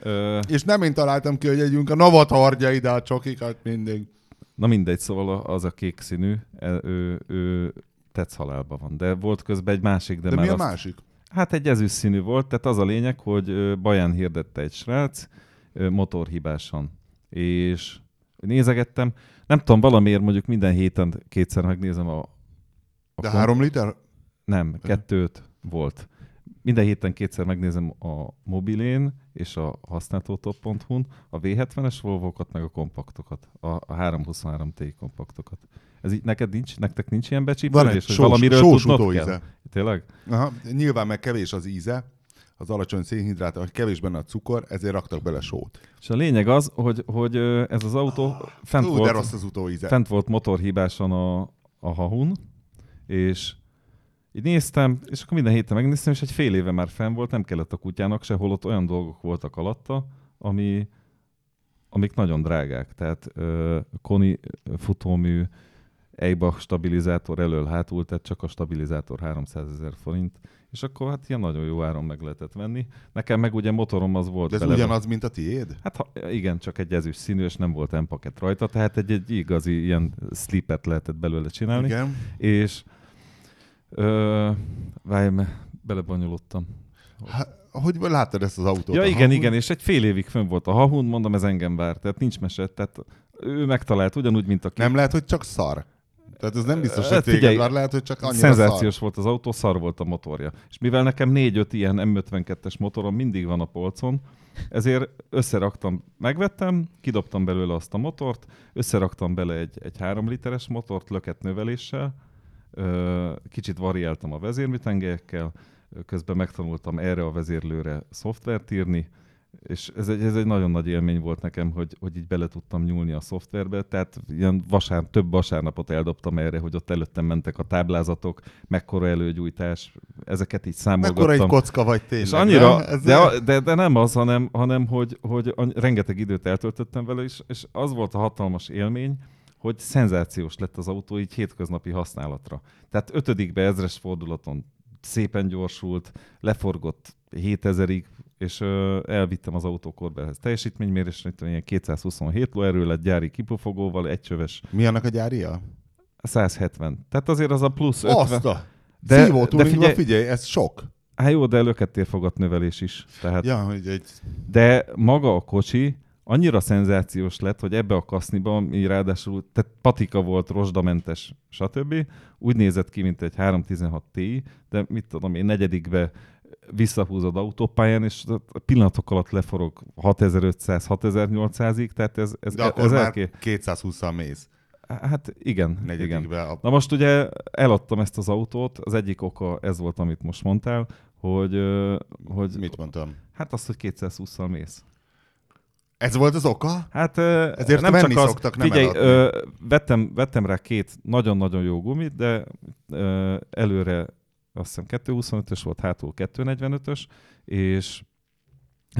Ö, És nem én találtam ki, hogy együnk a Novat hordja ide a csokikat mindig. na mindegy, szóval az a kék színű, e- ő, ő tetsz halálba van. De volt közben egy másik, de, De, már mi a azt, másik? Hát egy ezüst színű volt, tehát az a lényeg, hogy Baján hirdette egy srác motorhibásan. És nézegettem, nem tudom, valamiért mondjuk minden héten kétszer megnézem a... a De kom- három liter? Nem, kettőt volt. Minden héten kétszer megnézem a mobilén és a használtótop.hu-n a V70-es Volvo-kat, meg a kompaktokat, a, a 323 Ti kompaktokat. Ez így neked nincs, nektek nincs ilyen Van becsípődés, egy hogy sós, valamiről sós kell? Tényleg? Aha, nyilván meg kevés az íze, az alacsony szénhidrát, hogy kevés benne a cukor, ezért raktak bele sót. És a lényeg az, hogy, hogy ez az autó fent, Ú, de volt, rossz az utóíze. fent volt motorhibáson a, a hahun, és így néztem, és akkor minden héten megnéztem, és egy fél éve már fenn volt, nem kellett a kutyának se, holott olyan dolgok voltak alatta, ami, amik nagyon drágák. Tehát Koni futómű, Eibach stabilizátor elől hátul, tehát csak a stabilizátor 300 ezer forint, és akkor hát ilyen nagyon jó áron meg lehetett venni. Nekem meg ugye motorom az volt. De ez bele- ugyanaz, mint a tiéd? Hát ha, igen, csak egy ezüst színű, és nem volt empaket rajta, tehát egy, egy igazi ilyen slipet lehetett belőle csinálni. Igen. És ö, várj, belebonyolódtam. Há, hogy láttad ezt az autót? Ja, igen, hangul? igen, és egy fél évig fönn volt a hahun, mondom, ez engem vár, tehát nincs mese, tehát ő megtalált ugyanúgy, mint a Nem lehet, hogy csak szar. Tehát ez nem biztos, hogy Hát téged figyelj, vár, lehet, hogy csak annyira Szenzációs szar. volt az autó, szar volt a motorja. És mivel nekem 4-5 ilyen M52-es motorom mindig van a polcon, ezért összeraktam, megvettem, kidobtam belőle azt a motort, összeraktam bele egy, egy 3 literes motort löket növeléssel, ö, kicsit variáltam a vezérműtengelyekkel, közben megtanultam erre a vezérlőre szoftvert írni, és ez egy, ez egy nagyon nagy élmény volt nekem, hogy, hogy így bele tudtam nyúlni a szoftverbe, tehát ilyen vasár, több vasárnapot eldobtam erre, hogy ott előttem mentek a táblázatok, mekkora előgyújtás, ezeket így számolgattam. Mekkora egy kocka vagy tényleg. És annyira, nem? Ez de, de, de nem az, hanem, hanem hogy, hogy any- rengeteg időt eltöltöttem vele, és, és az volt a hatalmas élmény, hogy szenzációs lett az autó így hétköznapi használatra. Tehát ötödikbe ezres fordulaton szépen gyorsult, leforgott 7000-ig, és ö, elvittem az autókorberhez teljesítménymérésre, itt ilyen 227 lóerő lett gyári kipufogóval, egycsöves Mi annak a gyária? 170. Tehát azért az a plusz 50. Azt a... De- Szívó de figyelj- figyelj, ez sok. Hát jó, de lökettérfogat növelés is. Tehát Ja, hogy egy... De maga a kocsi annyira szenzációs lett, hogy ebbe a kaszniba, mi ráadásul, tehát patika volt, rozsdamentes, stb. Úgy nézett ki, mint egy 316 Ti, de mit tudom én, negyedikbe visszahúzod autópályán, és pillanatok alatt leforog 6500-6800-ig, tehát ez, ez, De ez akkor már elké... 220-al mész. Hát igen, igen. Negyedikbe. A... Na most ugye eladtam ezt az autót, az egyik oka ez volt, amit most mondtál, hogy, hogy Mit mondtam? hát az, hogy 220-szal mész. Ez volt az oka? Hát Ezért nem csak az, szoktak, nem figyelj, eladni. ö, vettem, vettem rá két nagyon-nagyon jó gumit, de ö, előre azt hiszem 225-ös volt, hátul 245-ös, és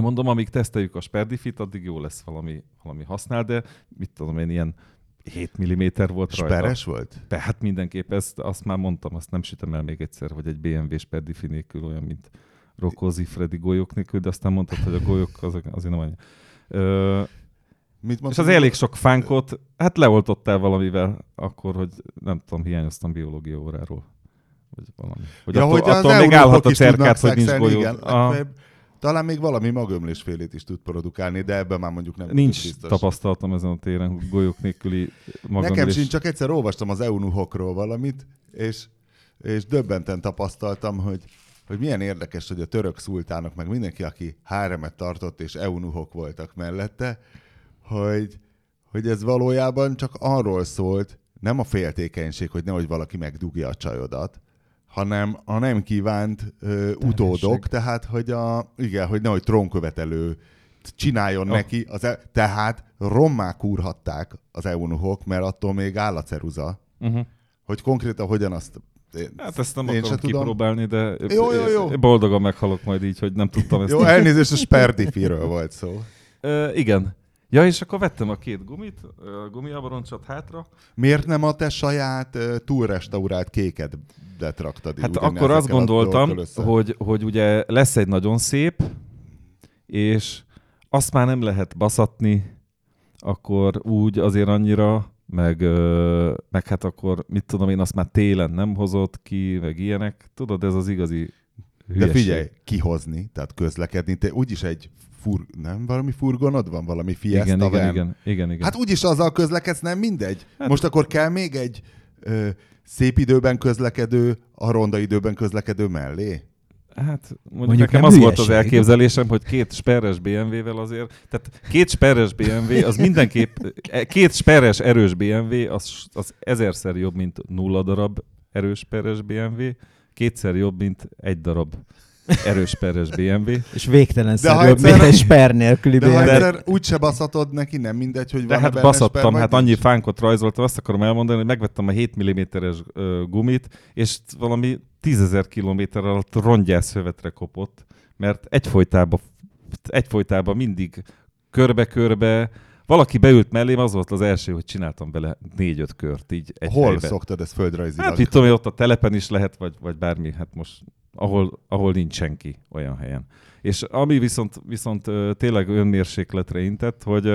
mondom, amíg teszteljük a sperdifit, addig jó lesz valami, valami használ, de mit tudom én, ilyen 7 mm volt rajta. Speres volt? Be, hát mindenképp, ezt, azt már mondtam, azt nem sütem el még egyszer, hogy egy BMW Sperdifi nélkül olyan, mint Rokozi Freddy golyók nélkül, de aztán mondtad, hogy a golyók azok, azért nem annyi. Ö, Mit és az elég sok fánkot, hát leoltottál valamivel, akkor, hogy nem tudom, hiányoztam biológia óráról. Vagy valami. Hogy ja, attól, hogy az attól még európok állhat a cerkát, hogy nincs golyó. Igen. Legfeljebb Talán még valami magömlésfélét is tud produkálni, de ebben már mondjuk nem Nincs biztos. tapasztalatom ezen a téren, hogy golyók nélküli magam Nekem sincs, csak egyszer olvastam az eunuchokról valamit, és, és döbbenten tapasztaltam, hogy, hogy milyen érdekes, hogy a török szultánok, meg mindenki, aki háremet tartott, és eunuchok voltak mellette, hogy, hogy ez valójában csak arról szólt, nem a féltékenység, hogy nehogy valaki megdugja a csajodat, hanem a nem kívánt ö, utódok, tehát hogy a, igen, hogy nehogy trónkövetelő csináljon Oh. neki, az e- tehát rommá kúrhatták az eunuchok, mert attól még áll a ceruza. Uh-huh. Hogy konkrétan hogyan azt... Én, Hát ezt nem én akarom tudom. kipróbálni, de Jó, jó, jó. én boldogan meghalok majd így, hogy nem tudtam ezt. Jó, elnézést, a Sperdifiről volt szó. Ö, igen. Ja, és akkor vettem a két gumit, a gumiabroncsot hátra. Miért nem a te saját túlrestaurált kékedet raktad? Hát akkor azt gondoltam, hogy, hogy ugye lesz egy nagyon szép, és azt már nem lehet baszatni, akkor úgy azért annyira, meg, meg hát akkor, mit tudom én, azt már télen nem hozott ki, meg ilyenek. Tudod, ez az igazi De hülyeség. figyelj, kihozni, tehát közlekedni, te úgyis egy fur... nem valami furgonod van, valami Fiesta igen, igen, igen, igen, igen. Hát úgyis azzal közlekedsz, nem mindegy. Hát- Most akkor kell még egy ö, szép időben közlekedő, a ronda időben közlekedő mellé? Hát mondjuk, Mondjuk nekem az volt az elképzelésem, hogy két sperres BMW-vel azért, tehát két sperres BMW, az mindenképp, e, két sperres erős BMW, az, az ezerszer jobb, mint nulla darab erős sperres BMW, kétszer jobb, mint egy darab erős sperres BMW. És végtelen De ha szerűbb, mint egy sper nélküli De ha BMW. egyszer úgyse baszatod neki, nem mindegy, hogy De van hát baszattam, hát annyi fánkot rajzoltam, azt akarom elmondani, hogy megvettem a 7 mm-es gumit, és valami 10.000 kilométer alatt rongyász hövetre kopott, mert egyfolytában, egyfolytában mindig körbe-körbe. Valaki beült mellém, az volt az első, hogy csináltam bele négy-öt kört így egy Hol helyben. szoktad ezt földrajzilag? Hát mit tudom, én, ott a telepen is lehet, vagy, vagy bármi, hát most ahol, ahol nincs senki olyan helyen. És ami viszont, viszont tényleg önmérsékletre intett, hogy,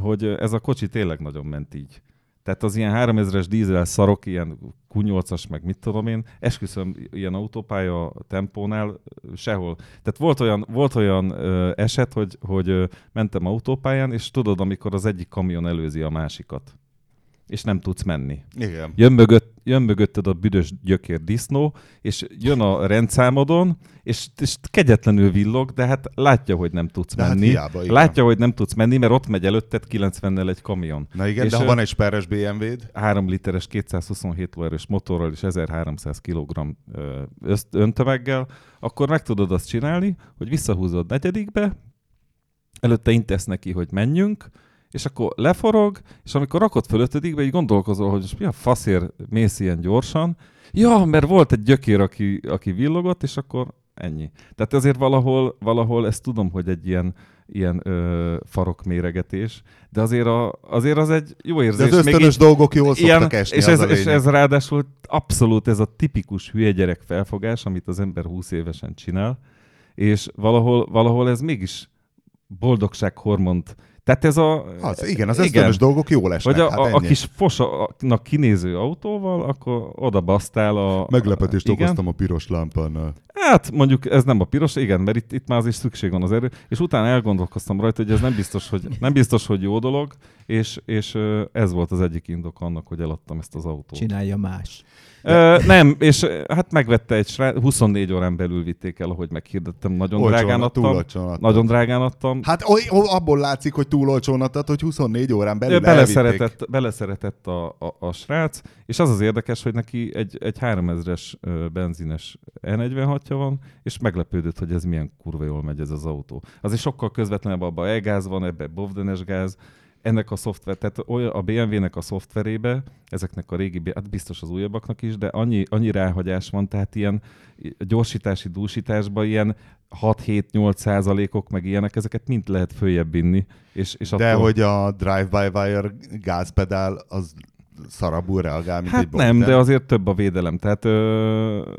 hogy ez a kocsi tényleg nagyon ment így. Tehát az ilyen 3000-es dízel szarok, ilyen Q8-as, meg mit tudom én, esküszöm, ilyen autópálya tempónál sehol. Tehát volt olyan, volt olyan ö, eset, hogy, hogy ö, mentem autópályán, és tudod, amikor az egyik kamion előzi a másikat, és nem tudsz menni. Igen. Jön, mögött, jön mögötted a büdös gyökér disznó, és jön a rendszámodon, és, és kegyetlenül villog, de hát látja, hogy nem tudsz De hát menni. hiába, igen. látja, hogy nem tudsz menni, mert ott megy előtted 90-nel egy kamion. Na igen, És, de ha van egy sperres BMW-d, 3 literes, 227 lóerős motorral és 1300 kg öszt- öntömeggel, akkor meg tudod azt csinálni, hogy visszahúzod negyedikbe, előtte intesz neki, hogy menjünk, és akkor leforog, és amikor rakod föl ötödikbe, így gondolkozol, hogy most mi a faszért mész ilyen gyorsan. Ja, mert volt egy gyökér, aki, aki villogott, és akkor ennyi. Tehát azért valahol, valahol ezt tudom, hogy egy ilyen, ilyen ö, farokméregetés, de azért, a, azért az egy jó de érzés. az Még ösztönös így- dolgok jól szoktak esni, és az ez, a és ez ráadásul abszolút ez a tipikus hülye gyerek felfogás, amit az ember 20 évesen csinál, és valahol, valahol ez mégis boldogsághormont. Tehát ez a... Az, igen, az ösztönös dolgok jól esnek. Vagy a, hát a, a kis fosanak kinéző autóval, akkor oda basztál a... Meglepetést igen. okoztam a piros lámpánál. Hát mondjuk ez nem a piros, igen, mert itt, itt már azért szükség van az erő, és utána elgondolkoztam rajta, hogy ez nem biztos, hogy, nem biztos, hogy jó dolog, és, és ez volt az egyik indok annak, hogy eladtam ezt az autót. Csinálja más. Ö, nem, és hát megvette egy srác, 24 órán belül vitték el, ahogy meghirdettem, nagyon Olcsón, drágán túl adtam. adtad. Nagyon drágán adtam. Hát oly, o- abból látszik, hogy túl olcsón adtad, hogy 24 órán belül elvitték. beleszeretett, beleszeretett a, a, a srác, és az az érdekes, hogy neki egy, egy 3000-es ö, benzines E46-ja van, és meglepődött, hogy ez milyen kurva jól megy ez az autó. Azért sokkal közvetlenebb abban e-gáz van, ebbe bovdenes gáz, ennek a szoftver, tehát a BMW-nek a szoftverébe, ezeknek a régi, hát biztos az újabbaknak is, de annyi, annyi ráhagyás van, tehát ilyen gyorsítási, dúsításban ilyen 6-7-8 százalékok, meg ilyenek, ezeket mind lehet följebb vinni. És, és De attól... hogy a drive-by-wire gázpedál az szarabul reagál, mint egy Hát nem, Bogdan. de azért több a védelem, tehát ö,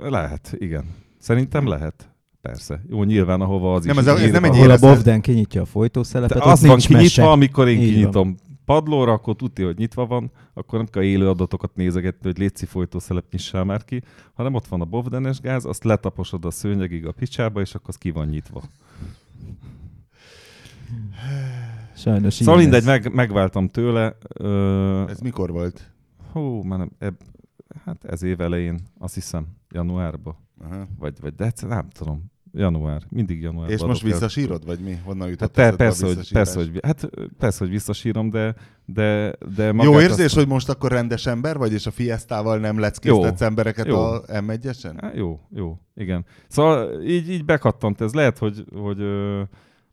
lehet, igen. Szerintem lehet. Persze. Jó, nyilván ahova az Nem, is. ez ez nem egy ahol- a Bovden kinyitja a folytószelepet, de ott az van nincs kinyitva, mese. amikor én Így van. kinyitom padlóra, akkor tudja, hogy nyitva van, akkor nem kell élő adatokat nézegetni, hogy létszi folytószelep nyissál már ki, hanem ott van a bovdenes gáz, azt letaposod a szőnyegig a picsába, és akkor az ki van nyitva. Sajnos Szóval mindegy, meg, megváltam tőle. Ö, Ez mikor volt? hú, már nem, eb, hát ez év elején, azt hiszem, januárban. Aha. vagy, vagy december, nem tudom, január, mindig január. És most visszasírod, vagy mi? Honnan jutott Hát persze, hogy, persze, hogy, hát persze, hogy visszasírom, de, de, de Jó érzés, azt, hogy most akkor rendes ember vagy, és a fiesztával nem leckésztetsz Jó. embereket Jó. a M1-esen? Há, jó, jó, igen. Szóval így, így bekattant ez. Lehet, hogy, hogy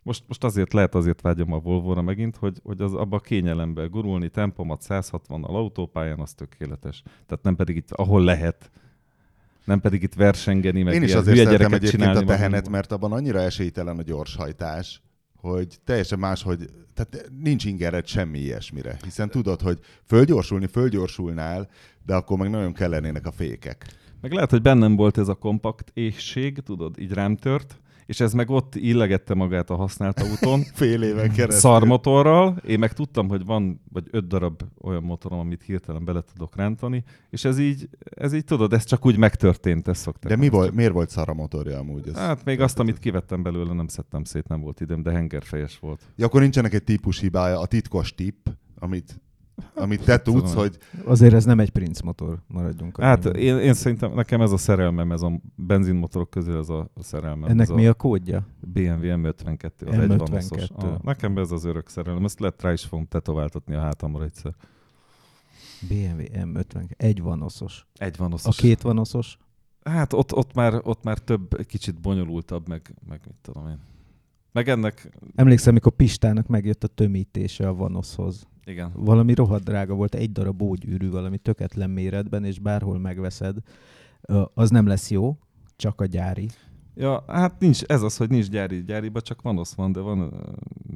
most, most azért lehet azért vágyom a Volvo-ra megint, hogy, hogy az abba a kényelembe gurulni, tempomat 160-nal autópályán, az tökéletes. Tehát nem pedig itt, ahol lehet, nem pedig itt versengeni, meg Én is azért szeretem egyébként a tehenet, mert abban annyira esélytelen a gyorshajtás, hogy teljesen más, hogy tehát nincs ingered semmi ilyesmire, hiszen tudod, hogy fölgyorsulni, fölgyorsulnál, de akkor meg nagyon kellenének a fékek. Meg lehet, hogy bennem volt ez a kompakt éhség, tudod, így rám tört, és ez meg ott illegette magát a használt autón, Fél éven keresztül. szarmotorral, én meg tudtam, hogy van vagy öt darab olyan motorom, amit hirtelen bele tudok rántani, és ez így, ez így tudod, ez csak úgy megtörtént, ezt szokták. De mi volt, miért volt szar a motorja amúgy? Ez Hát még azt, amit kivettem belőle, nem szedtem szét, nem volt időm, de hengerfejes volt. Ja, akkor nincsenek egy típus hibája, a titkos tipp, amit, amit te tudsz, tudom. hogy Azért ez nem egy princ motor, maradjunk. Hát én, én szerintem nekem ez a szerelmem, ez a benzinmotorok közül ez a szerelmem. Ennek ez mi a a kódja? BMW M52, az M52. egy vanoszos. Ah, nekem ez az örök szerelem, ezt lehet rá is fogom tetováltatni a hátamra egyszer. BMW M50, egy vanoszos. Egy A vanoszos. két vanoszos? Hát ott, ott, már, ott már több, egy kicsit bonyolultabb, meg, meg mit tudom én. Meg ennek, Emlékszem, amikor Pistának megjött a tömítése a vanoszhoz. Igen. Valami rohadt drága volt, egy darab bógyűrű, valami töketlen méretben, és bárhol megveszed, az nem lesz jó, csak a gyári. Ja, hát nincs, ez az, hogy nincs gyári, gyáriba csak van osz van, de van...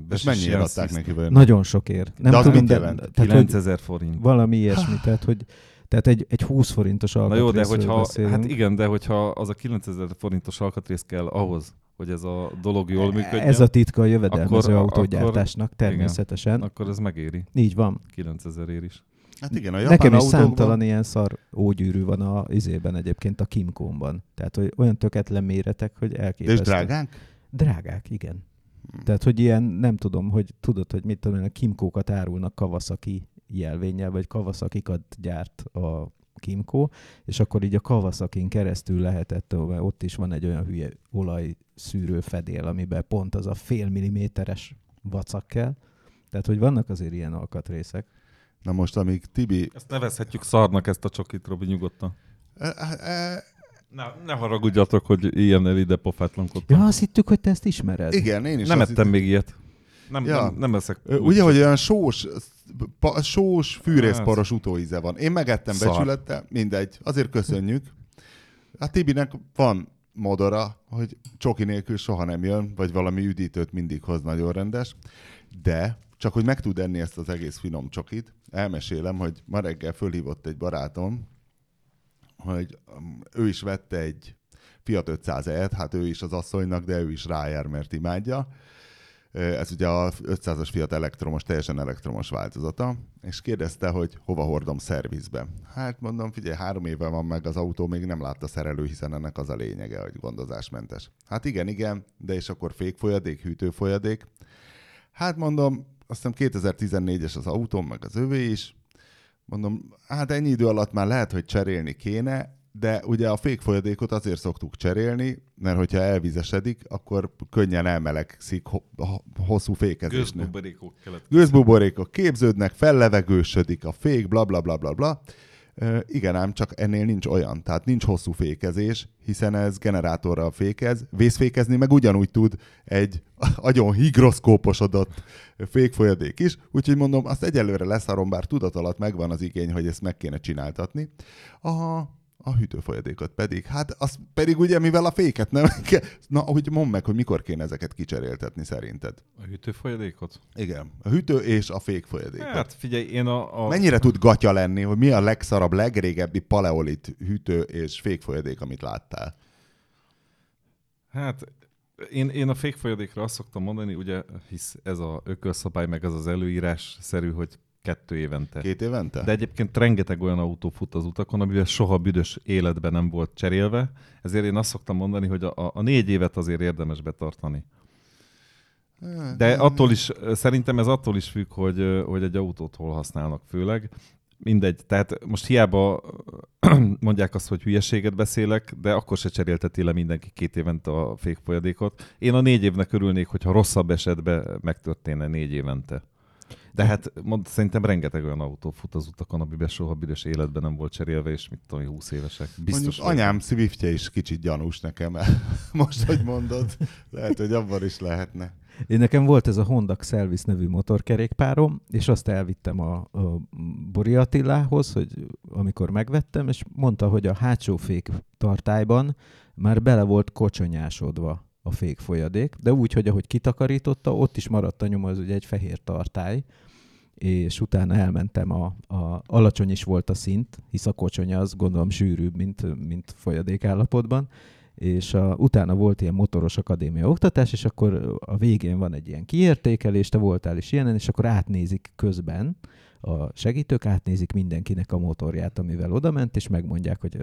be És mennyire ilyen adták neki vajon? Nagyon sokért. Nem De az tudom, mit de, jelent? tehát, hogy 9000 forint. valami ilyesmi, tehát, hogy tehát egy, egy 20 forintos Na jó, de hogyha, beszélünk. hát igen, de hogyha az a 9000 forintos alkatrész kell ahhoz, hogy ez a dolog jól működjön, Ez a titka a jövedelmező Akkor- autógyártásnak, természetesen. akkor ez megéri. Így van. 9000 ér is. Hát igen, a japán Nekem is autókban... számtalan ilyen szar ógyűrű van a izében egyébként a Kimcomban. Tehát, hogy olyan töketlen méretek, hogy elképesztő. és drágák? Drágák, igen. Hm. Tehát, hogy ilyen, nem tudom, hogy tudod, hogy mit tudom én, a Kimkókat árulnak Kawasaki jelvénnyel, vagy Kawasakikat gyárt a Kimco, és akkor így a Kawasakin keresztül lehetett, mert ott is van egy olyan hülye olajszűrő fedél, amiben pont az a fél milliméteres vacak kell. Tehát, hogy vannak azért ilyen alkatrészek. Na most, amíg Tibi... Ezt nevezhetjük szarnak ezt a csokit, Robi, nyugodtan. E, e, Ne, ne haragudjatok, hogy ilyen ide pofátlankodtam. Ja, azt hittük, hogy te ezt ismered. igen, én is nem ettem hittem- még ilyet. Nem, Ja. nem, nem eszek. Ugye, hogy olyan sós, pa, sós fűrészparos utóíze van. Én megettem Szar. becsülettel, mindegy, azért köszönjük. Hát Tibinek van modora, hogy csoki nélkül soha nem jön, vagy valami üdítőt mindig hoz nagyon rendes, de csak hogy meg tud enni ezt az egész finom csokit, elmesélem, hogy ma reggel fölhívott egy barátom, hogy um, ő is vette egy Fiat 500 et hát ő is az asszonynak, de ő is rájár, mert imádja. Ez ugye a 500-as Fiat elektromos, teljesen elektromos változata, és kérdezte, hogy hova hordom szervizbe. Hát mondom, figyelj, három éve van meg az autó, még nem látta szerelő, hiszen ennek az a lényege, hogy gondozásmentes. Hát igen, igen, de és akkor fékfolyadék, hűtőfolyadék. Hát mondom, azt hiszem 2014-es az autóm, meg az övé is. Mondom, hát ennyi idő alatt már lehet, hogy cserélni kéne, de ugye a fékfolyadékot azért szoktuk cserélni, mert hogyha elvizesedik, akkor könnyen elmelegszik ho- ho- hosszú fékezésnél. Gőzbuborékok kelet. Gőzbuborékok képződnek, fellevegősödik a fék, bla bla bla bla bla. Igen ám, csak ennél nincs olyan. Tehát nincs hosszú fékezés, hiszen ez generátorral fékez. Vészfékezni meg ugyanúgy tud egy agyon higroszkóposodott fékfolyadék is. Úgyhogy mondom, azt egyelőre leszarom, bár tudat alatt megvan az igény, hogy ezt meg kéne csináltatni. A, a hűtőfolyadékot pedig, hát az pedig ugye, mivel a féket nem kell, na, hogy mondd meg, hogy mikor kéne ezeket kicseréltetni szerinted. A hűtőfolyadékot? Igen, a hűtő és a fékfolyadékot. Hát figyelj, én a... a... Mennyire tud gatya lenni, hogy mi a legszarabb, legrégebbi paleolit hűtő és fékfolyadék, amit láttál? Hát én, én a fékfolyadékra azt szoktam mondani, ugye, hisz ez a ökölszabály, meg ez az előírás szerű, hogy kettő évente. Két évente? De egyébként rengeteg olyan autó fut az utakon, amivel soha büdös életben nem volt cserélve, ezért én azt szoktam mondani, hogy a, a, négy évet azért érdemes betartani. De attól is, szerintem ez attól is függ, hogy, hogy egy autót hol használnak főleg. Mindegy, tehát most hiába mondják azt, hogy hülyeséget beszélek, de akkor se cserélteti le mindenki két évente a fékfolyadékot. Én a négy évnek örülnék, hogyha rosszabb esetben megtörténne négy évente. De hát mond, szerintem rengeteg olyan autó fut az utakon, amiben soha büdös életben nem volt cserélve, és mit tudom, 20 évesek. Biztos Mondjuk anyám Swiftje is kicsit gyanús nekem. Most, hogy mondod, lehet, hogy abban is lehetne. Én nekem volt ez a Honda Xelvis nevű motorkerékpárom, és azt elvittem a, a Bori Attilához, hogy amikor megvettem, és mondta, hogy a hátsó fék tartályban már bele volt kocsonyásodva a fékfolyadék, de úgy, hogy ahogy kitakarította, ott is maradt a nyoma, az ugye egy fehér tartály, és utána elmentem, a, a, alacsony is volt a szint, hisz a kocsonya az gondolom sűrűbb, mint, mint folyadék állapotban, és a, utána volt ilyen motoros akadémia oktatás, és akkor a végén van egy ilyen kiértékelés, te voltál is ilyenen, és akkor átnézik közben, a segítők átnézik mindenkinek a motorját, amivel odament, és megmondják, hogy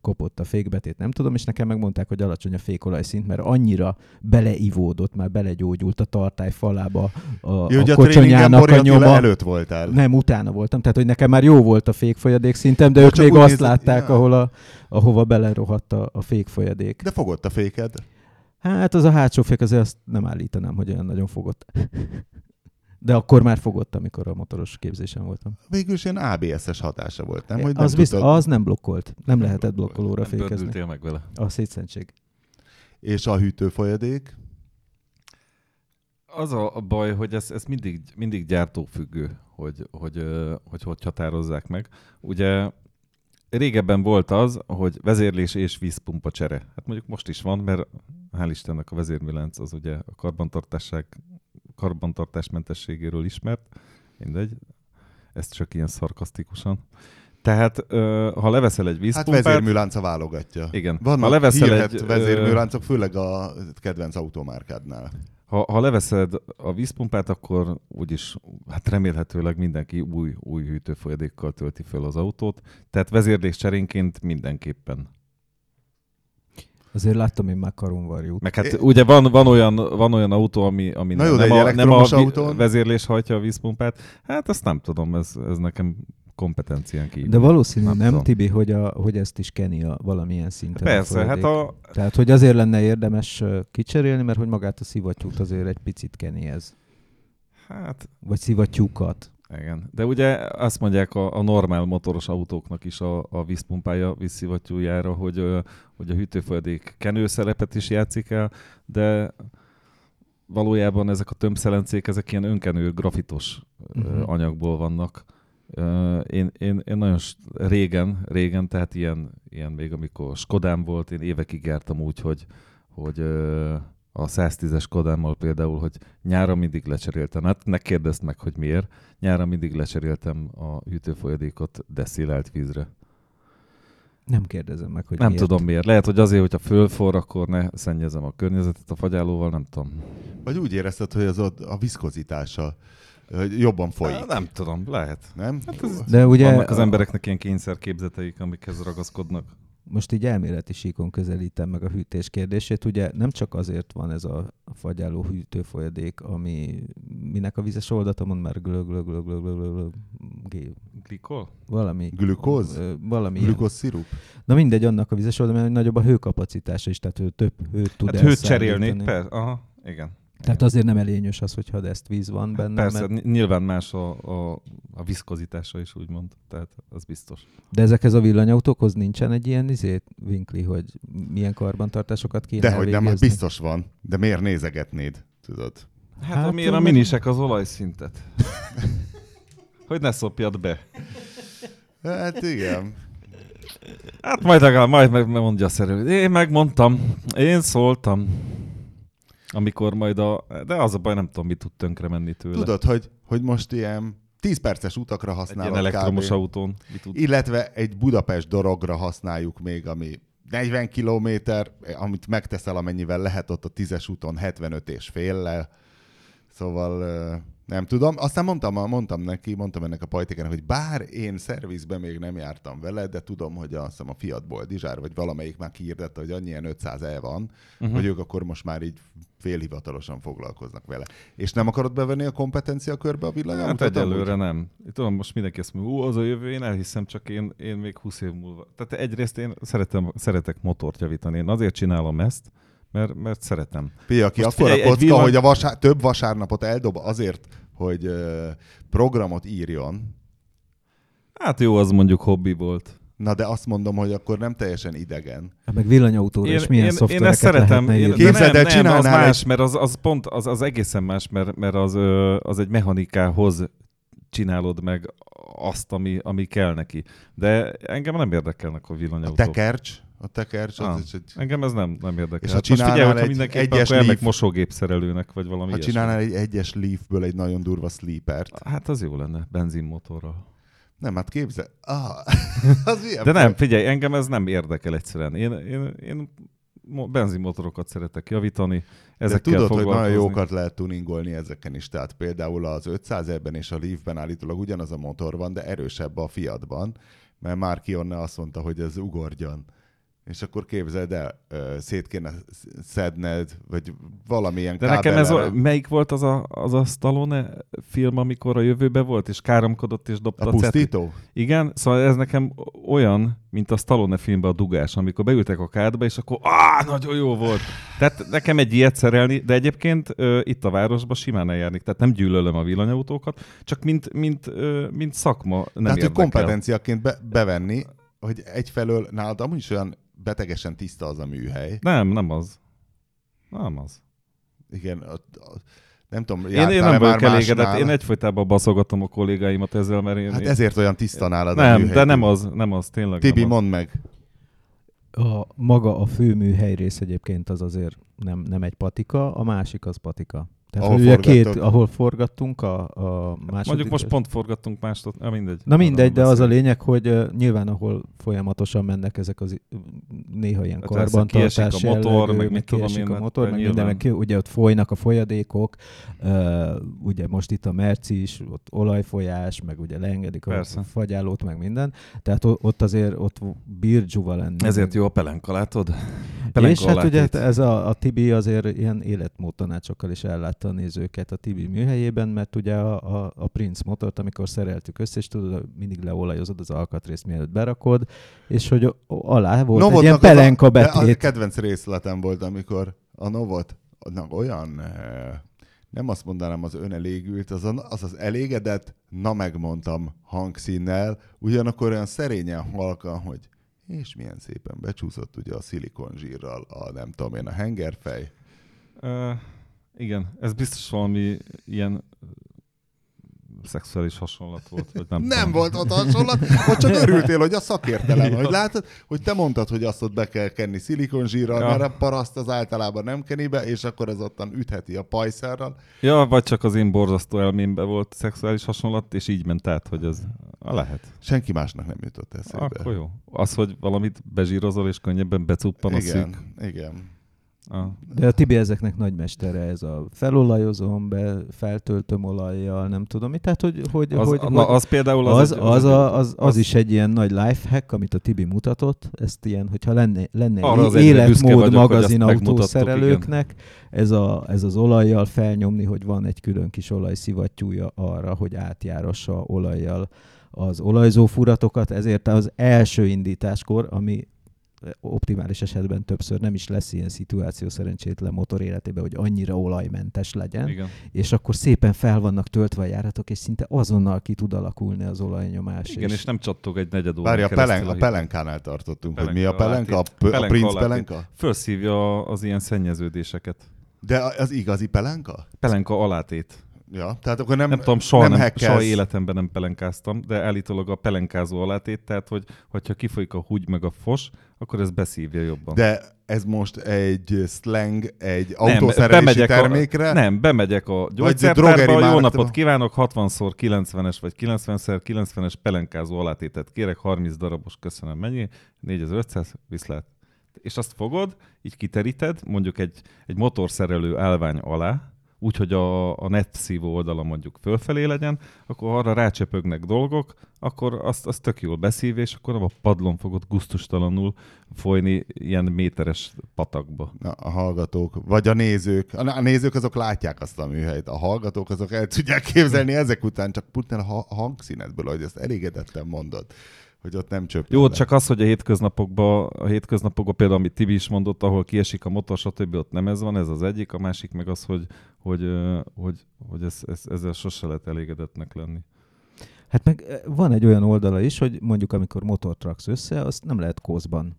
kopott a fékbetét, nem tudom, és nekem megmondták, hogy alacsony a fékolajszint, mert annyira beleivódott, már belegyógyult a tartály falába a, Jó, a a kocsonyának a nyoma. előtt voltál. Nem, utána voltam. Tehát, hogy nekem már jó volt a fékfolyadék szintem, de Ja, ők még azt nézed- látták, ja. ahol a, ahova belerohadt a, a fékfolyadék. De fogott a féked. Hát az a hátsó fék azért azt nem állítanám, hogy olyan nagyon fogott. De akkor már fogott, amikor a motoros képzésen voltam. Végül is ilyen ABS-es hatása volt, nem? Hogy nem az, bizt, tudtad- az nem blokkolt. Nem lehetett blokkolóra Nem fékezni. meg vele. A szétszentség. És a hűtőfolyadék? Az a, baj, hogy ez, ez mindig, mindig gyártófüggő, hogy hogy, ö, hogy hogy határozzák meg. Ugye régebben volt az, hogy vezérlés és vízpumpa csere. Hát mondjuk most is van, mert hál' Istennek a vezérműlánc az ugye a karbantartásság, karbantartásmentességéről ismert. Mindegy, ezt csak ilyen szarkasztikusan. Tehát, ha leveszel egy Hát vízpumpát... vezérműlánca válogatja. Igen. Vannak ha leveszel egy, vezérműláncok, főleg a kedvenc automárkádnál. Ha, ha leveszed a vízpumpát, akkor úgyis, hát remélhetőleg mindenki új, új hűtőfolyadékkal tölti fel az autót. Tehát vezérlés cserénként mindenképpen. Azért láttam én már karunvarjút. Meg hát É- ugye van, van, olyan, van olyan autó, ami, ami Na jó, de nem, egy a, nem a autón? vezérlés hajtja a vízpumpát. Hát azt nem tudom, ez, ez nekem kompetencián kívül. De valószínű Nem nem, tudom. Tibi, hogy, a, hogy ezt is keni a valamilyen szinten. a Persze, hát folyadék. a, Tehát, hogy azért lenne érdemes kicserélni, mert hogy magát a szivattyút azért egy picit keni ez. hát Vagy szivattyúkat. Igen, de ugye azt mondják a, a normál motoros autóknak is a, a vízpumpája vízszivattyújára, hogy, hogy a hűtőfolyadék kenőszerepet is játszik el, de valójában ezek a tömbszelencék, ezek ilyen önkenő grafitos uh-huh. Anyagból vannak. Én, én, én nagyon régen, régen, tehát ilyen, ilyen még amikor Skodám volt, én évekig jártam úgy, hogy, hogy a 110-es Skodámmal például, hogy nyára mindig lecseréltem. Hát ne kérdezd meg, hogy miért. Nyára mindig lecseréltem a hűtőfolyadékot deszillált vízre. Nem kérdezem meg, hogy nem miért. tudom miért. Lehet, hogy azért, hogyha fölfor, akkor ne szennyezem a környezetet a fagyálóval, nem tudom. Vagy úgy érezted, hogy az a viszkozitása hogy jobban folyik. Nem tudom, lehet. Nem? De ugye Vannak az a- embereknek ilyen kényszerképzeteik, amikhez ragaszkodnak. Most így elméleti síkon közelítem meg a hűtés kérdését. Ugye nem csak azért van ez a fagyáló hűtőfolyadék, ami minek a vizes oldata mond már glög, glög, glög, glög, glög, glög, glög, gé- Glikol? valami. Glükóz? Valami. Glükózszirup? Na mindegy, annak a vizes oldata, mert nagyobb a hőkapacitása is, tehát ő több hőt tud Hát hőt cserélni, per, aha, igen. Tehát azért nem elényös az, hogyha ezt víz van benne. Persze, Mert, nyilván más a, a, a viszkozitása is, úgymond. Tehát az biztos. de ezekhez a villanyautókhoz nincsen egy ilyen izét, Winkli, hogy milyen karbantartásokat kéne Dehogy nem, hát biztos van. De miért nézegetnéd? Tudod? Hát, Hát, hát miért a minisek az olajszintet? hogy ne szopjad be. Hát igen. Hát majd legalább, majd meg mondja a szerelő. Én megmondtam, én szóltam. Amikor majd a... De az a baj, nem tudom, mit tud tönkre menni tőle. Tudod, hogy, hogy most ilyen 10 perces utakra Egy használod ilyen elektromos kb. autón. Mit tud... Illetve egy Budapest dorogra használjuk még, ami 40 kilométer, amit megteszel, amennyivel lehet ott a 10-es úton 75 és féllel. Szóval nem tudom. Aztán mondtam, mondtam neki, mondtam ennek a pajtikának, hogy bár én szervizbe még nem jártam vele, de tudom, hogy azt hiszem a Fiat Boldizsár, vagy valamelyik már kiirdette, hogy annyi ilyen 500 e van, uh-huh. hogy ők akkor most már így félhivatalosan foglalkoznak vele. És nem akarod bevenni a kompetencia körbe a Hát villanyautót? egyelőre nem. Tudom, most mindenki azt mondja, ú, az a jövő, én elhiszem, csak én, én még 20 év múlva. Tehát egyrészt én szeretem, szeretek motort javítani. Én azért csinálom ezt, mert, mert szeretem. Pia, aki Most akkor a kocka, villany- hogy a vasár, több vasárnapot eldob azért, hogy programot írjon, Hát jó, az mondjuk hobbi volt. na de azt mondom, hogy akkor nem teljesen idegen. Hát meg villanyautóra is milyen én, én szoftvereket ezt szeretem. Én, Képzeld nem, el, nem, az csinálnál más, egy- mert az, az pont, az, az egészen más, mert, mert az, az egy mechanikához csinálod meg azt, ami, ami kell neki. De engem nem érdekelnek a A villanyautók. tekercs, a tekercs, az Ah. is egy... Engem ez nem, nem érdekel. És ha Hát figyelj, csinálnál hogyha egy mindenképpen, egyes akkor Leaf- mosógépszerelőnek, vagy valami Ha ilyesmi. csinálnál egy egyes Leafből egy nagyon durva sleepert. Hát az jó lenne, benzinmotorral. Nem, hát képzel. Ah, az De nem, figyelj, engem ez nem érdekel egyszerűen. Én, én, én benzinmotorokat szeretek javítani, De ezekkel tudod, hogy nagyon jókat lehet tuningolni ezeken is. Tehát például az 500 ben és a Leafben állítólag ugyanaz a motor van, de erősebb a Fiatban, mert már Kionne azt mondta, hogy ez ugorjon. És akkor képzeld el, szét kéne szedned, vagy valamilyen De nekem ez, a, melyik volt az a, az a Stallone film, amikor a jövőbe volt, és káromkodott, és dobta a pusztító? Igen, szóval ez nekem olyan, mint a Stallone filmben a dugás, amikor beültek a kádba, és akkor áh, nagyon jó volt. Tehát nekem egy ilyet szerelni, de egyébként ö, itt a városban simán eljárnék, tehát nem gyűlölöm a villanyautókat, csak mint, mint, ö, mint szakma nem Tehát, hogy érdekel. kompetenciaként be, bevenni, hogy egyfelől nálad amúgy is olyan betegesen tiszta az a műhely. Nem, nem az. Nem az. Igen, a, a, Nem tudom, Én, én nem vagyok elégedett, én egyfolytában baszogatom a kollégáimat ezzel, mert én... Hát én... ezért olyan tiszta nálad a Nem, műhely. de nem az, nem az, tényleg Tibi, nem az. mondd meg. A, maga a főműhely rész egyébként az azért nem, nem egy patika, a másik az patika. Tehát Ahol ugye két, ahol forgattunk a, a második... Mondjuk most pont forgattunk mástot, na mindegy. Na mindegy, de az a lényeg, hogy uh, nyilván ahol folyamatosan mennek ezek az néha ilyen Hát karbantartás a motor, jellegű, meg mit tudom én, a hát motor, meg minden, meg ugye ott folynak a folyadékok, uh, ugye most itt a Merci is, ott olajfolyás, meg ugye leengedik a Persze. fagyálót, meg minden, tehát ott azért ott birdzsuva lenni. Ezért jó a pelenka, látod? És hát ugye alátét. ez a, a Tibi azért ilyen életmód tanácsokkal is ellátta a nézőket a Tibi műhelyében, mert ugye a, a, a Prince motort, amikor szereltük össze, és tudod, mindig leolajozod az alkatrészt, mielőtt berakod, és hogy alá volt egy Novotnak ilyen az a- pelenka de A betét. kedvenc részletem volt, amikor a Novot na, olyan, eh, nem azt mondanám az önelégült, az, a- az az elégedett, na megmondtam hangszínnel, ugyanakkor olyan szerényen halkan, hogy és milyen szépen becsúszott ugye a szilikonzsírral a nem tudom én, a hengerfej. Uh, igen, ez biztos valami ilyen szexuális hasonlat volt, vagy nem Nem tudom. volt ott hasonlat, vagy csak örültél, hogy a szakértelem, hogy látod, hogy te mondtad, hogy azt ott be kell kenni szilikonzsírral, Ja. mert a paraszt az általában nem keni be, és akkor az ottan ütheti a pajszerral. Ja, vagy csak az én borzasztó elmémbe volt szexuális hasonlat, és így ment át, hogy a lehet. Senki másnak nem jutott eszébe. Akkor jó. Az, hogy valamit bezsírozol, és könnyebben becuppan a igen, szűk. igen. Ah. De a Tibi ezeknek nagy mestere, ez a felolajozom, be, feltöltöm olajjal, nem tudom mi. Tehát, hogy, hogy, Az, hogy, na, hogy az például az, az, egy- az, a, az, az az- is egy ilyen nagy lifehack, amit a Tibi mutatott. Ezt ilyen, hogyha lenne, lenne életmód vagyok, magazin autószerelőknek, ez, a, ez az olajjal felnyomni, hogy van egy külön kis olajszivattyúja arra, hogy átjárassa olajjal az olajzó furatokat, ezért az első indításkor, ami optimális esetben többször nem is lesz ilyen szituáció szerencsétlen motor életében, hogy annyira olajmentes legyen, Igen. és akkor szépen fel vannak töltve a járatok, és szinte azonnal ki tud alakulni az olajnyomás. Igen, és nem csattog egy negyed Várj, a, pelen, a pelenkánál tartottunk, hogy mi a Pelenka pelenka? A, p- a Pelenka princ alátét. pelenka? Felszívja az ilyen szennyeződéseket. De az igazi pelenka? Pelenka alátét. Ja, tehát akkor nem, Nem, tudom, soha, nem, nem, soha életemben nem pelenkáztam, de állítólag a pelenkázó alátét, tehát hogy, hogyha kifolyik a húgy meg a fos, akkor ez beszívja jobban. De ez most egy slang, egy Nem, autószerelési termékre? A, nem, bemegyek a gyógyszertárba, jó napot kívánok, 60-szor 90-es vagy 90-szer 90-es pelenkázó alátétet kérek, 30 darabos, köszönöm, mennyi? 4500, viszlát. És azt fogod, így kiteríted, mondjuk egy, egy motorszerelő állvány alá, úgyhogy a, a netszívó oldala mondjuk fölfelé legyen, akkor arra rácsöpögnek dolgok, akkor azt, azt tök jól beszív, és akkor a padlón fogod guztustalanul folyni ilyen méteres patakba. Na, a hallgatók, vagy a nézők. A, a nézők azok látják azt a műhelyt, a hallgatók azok el tudják képzelni ezek után, csak puttán a ha- hangszínedből, hogy ezt elégedetten mondod, hogy ott nem csöpp. Jó, csak az, hogy a hétköznapokban, a hétköznapokban például, amit Tibi is mondott, ahol kiesik a motor, stb. ott nem ez van, ez az egyik, a másik meg az, hogy, hogy, hogy, hogy ez, ez, ezzel sose lehet elégedettnek lenni. Hát meg van egy olyan oldala is, hogy mondjuk amikor motort raksz össze, azt nem lehet kózban.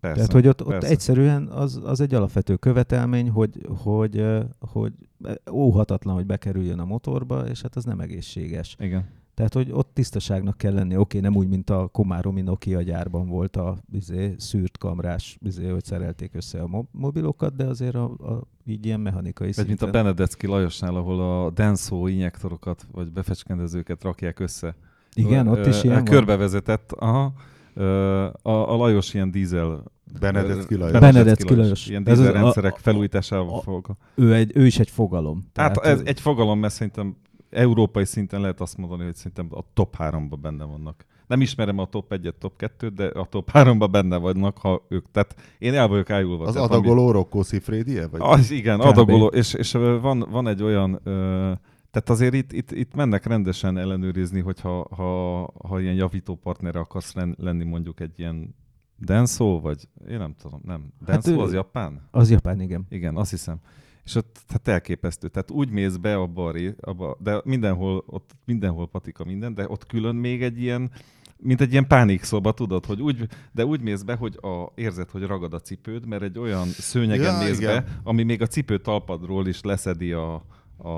Persze, Tehát, hogy ott, ott persze. egyszerűen az, az egy alapvető követelmény, hogy, hogy, hogy óhatatlan, hogy bekerüljön a motorba, és hát az nem egészséges. Igen. Tehát, hogy ott tisztaságnak kell lenni. Oké, nem úgy, mint a Komáromi Nokia gyárban volt a izé, szűrt kamrás, izé, hogy szerelték össze a mo- mobilokat, de azért a, a, így ilyen mechanikai Vagy mint a. Benedecki Lajosnál, ahol a Denso injektorokat, vagy befecskendezőket rakják össze. Igen, ott is ilyen van. Körbevezetett, aha. A, a Lajos ilyen dízel... Benedek Lajos. Benedecki Lajos. Ilyen Ez az- dízelrendszerek a- a- felújításával a- fogva. Ő, egy, ő is egy fogalom. Hát ez egy fogalom, mert szerintem európai szinten lehet azt mondani, hogy szerintem a top 3-ban benne vannak. Nem ismerem a top 1-et, top 2-t, de a top 3-ban benne vannak, ha ők. Tehát én el vagyok ájulva. Az tehát, adagoló Rocco Siffredi-e? Vagy? Ami, az igen, Kb. adagoló, és, és van, van egy olyan, ö, tehát azért itt, itt, itt mennek rendesen ellenőrizni, hogyha ha, ha ilyen javító partnere akarsz len- lenni mondjuk egy ilyen Denso, vagy én nem tudom, nem. Denso ő- az japán? Az japán, igen. Igen, azt hiszem. És ott tehát elképesztő. Tehát úgy mész be a ré, abba, de mindenhol, ott mindenhol patika minden, de ott külön még egy ilyen, mint egy ilyen pánikszoba, tudod, hogy úgy, de úgy mész be, hogy a, érzed, hogy ragad a cipőd, mert egy olyan szőnyegen Ja, mész igen. be, ami még a cipő talpadról is leszedi a, a,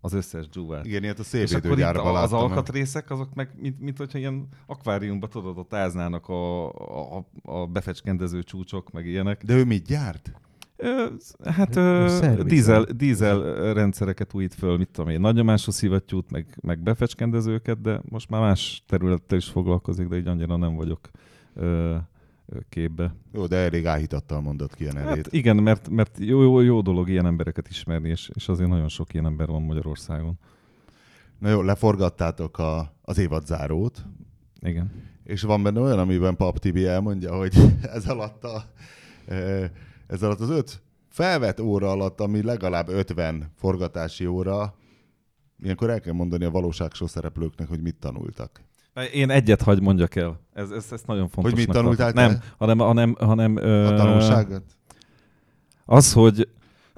az összes dzsúvát. Igen, ilyet a szélvédőgyárban a- az láttam. alkatrészek, azok meg, mint, mint hogyha ilyen akváriumba tudod, ott áznának a, a, a befecskendező csúcsok, meg ilyenek. De ő mit gyárt? Hát dízel, dízel rendszereket újít föl, mit tudom én, nagyomású szivattyút, meg, meg befecskendezőket, de most már más területtel is foglalkozik, de így annyira nem vagyok ö, képbe. Jó, de elég áhítattal mondott ki a nevét. Hát igen, mert, mert jó, jó, jó dolog ilyen embereket ismerni, és, és azért nagyon sok ilyen ember van Magyarországon. Na jó, leforgattátok a, az évad zárót, Igen. és van benne olyan, amiben Pap Tibi elmondja, hogy ez alatt, a, eh, ez alatt az öt felvett óra alatt, ami legalább 50 forgatási óra, ilyenkor el kell mondani a valóságsó szereplőknek, hogy mit tanultak. Én egyet hagy mondjak el. Ez, ez, ez nagyon fontos. mit tanultál? Nem, hanem, hanem, hanem ö, A tanulságot? Az, hogy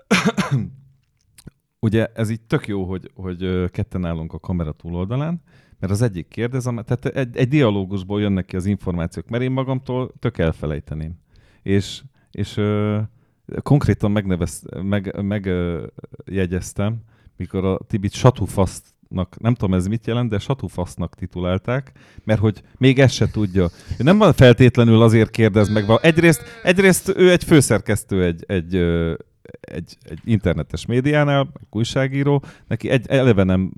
ugye ez így tök jó, hogy, hogy ketten állunk a kamera túloldalán, mert az egyik kérdez, tehát egy, egy dialógusból jönnek ki az információk, mert én magamtól tök elfelejteném. És, és ö, konkrétan megnevez, meg, meg ö, jegyeztem, mikor a Tibit satufasznak, nem tudom ez mit jelent, de satufasznak titulálták, mert hogy még ezt se tudja. Ő nem feltétlenül azért kérdez meg. Egyrészt, egyrészt ő egy főszerkesztő egy, egy, egy, egy internetes médiánál, egy újságíró, neki egy, eleve nem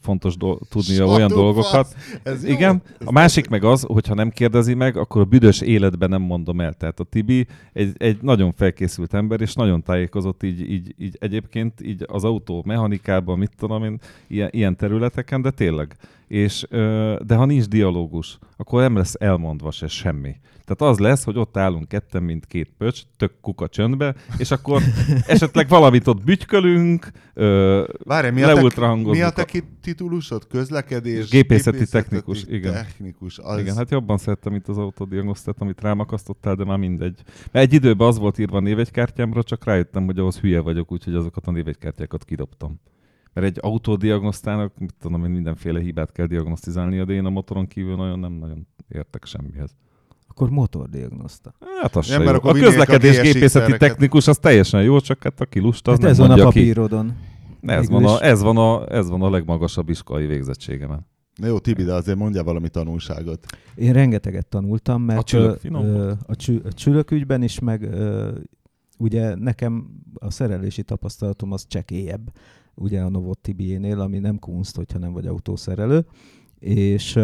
fontos do- tudnia olyan Satufasz! dolgokat. Ez jó. Igen. A másik meg az, hogyha nem kérdezi meg, akkor a büdös életben nem mondom el. Tehát a Tibi egy, egy nagyon felkészült ember, és nagyon tájékozott így, így, így egyébként így az autó mechanikában, mit tudom én, ilyen, ilyen területeken, de tényleg. És, de ha nincs dialógus, akkor nem lesz elmondva se semmi. Tehát az lesz, hogy ott állunk ketten, mint két pöcs, tök kuka csöndbe, és akkor esetleg valamit ott bütykölünk, Várj, mi a, te, mi a te ki- titulusod? Közlekedés? Gépészeti technikus, igen. Technikus. Az... Igen, hát jobban szerettem, mint az autodiagnosztát, amit rám akasztottál, de már mindegy. Mert egy időben az volt írva a névegykártyámra, csak rájöttem, hogy ahhoz hülye vagyok, úgyhogy azokat a névegykártyákat kidobtam. Mert egy autódiagnosztának, mit tudom én, mindenféle hibát kell diagnosztizálnia, de én a motoron kívül nagyon nem nagyon értek semmihez. Akkor motordiagnoszta. Hát az Nem, se mert jó. akkor A vinnék a közlekedés GSX gépészeti szereket. technikus az teljesen jó, csak hát aki lusta, az Hát nem ez van a mondja ki. papírodon. Ez van, a, ez, van a, ez van a legmagasabb iskolai végzettségemen. Na jó, Tibi, de azért mondja valami tanulságot. Én rengeteget tanultam, mert A csülök finom ö, a, csü, a csülök ügyben is, meg ö, ugye nekem a szerelési tapasztalatom az csekélyebb, ugye a Novot Tibiénél, ami nem kunst, hogyha nem vagy autószerelő, és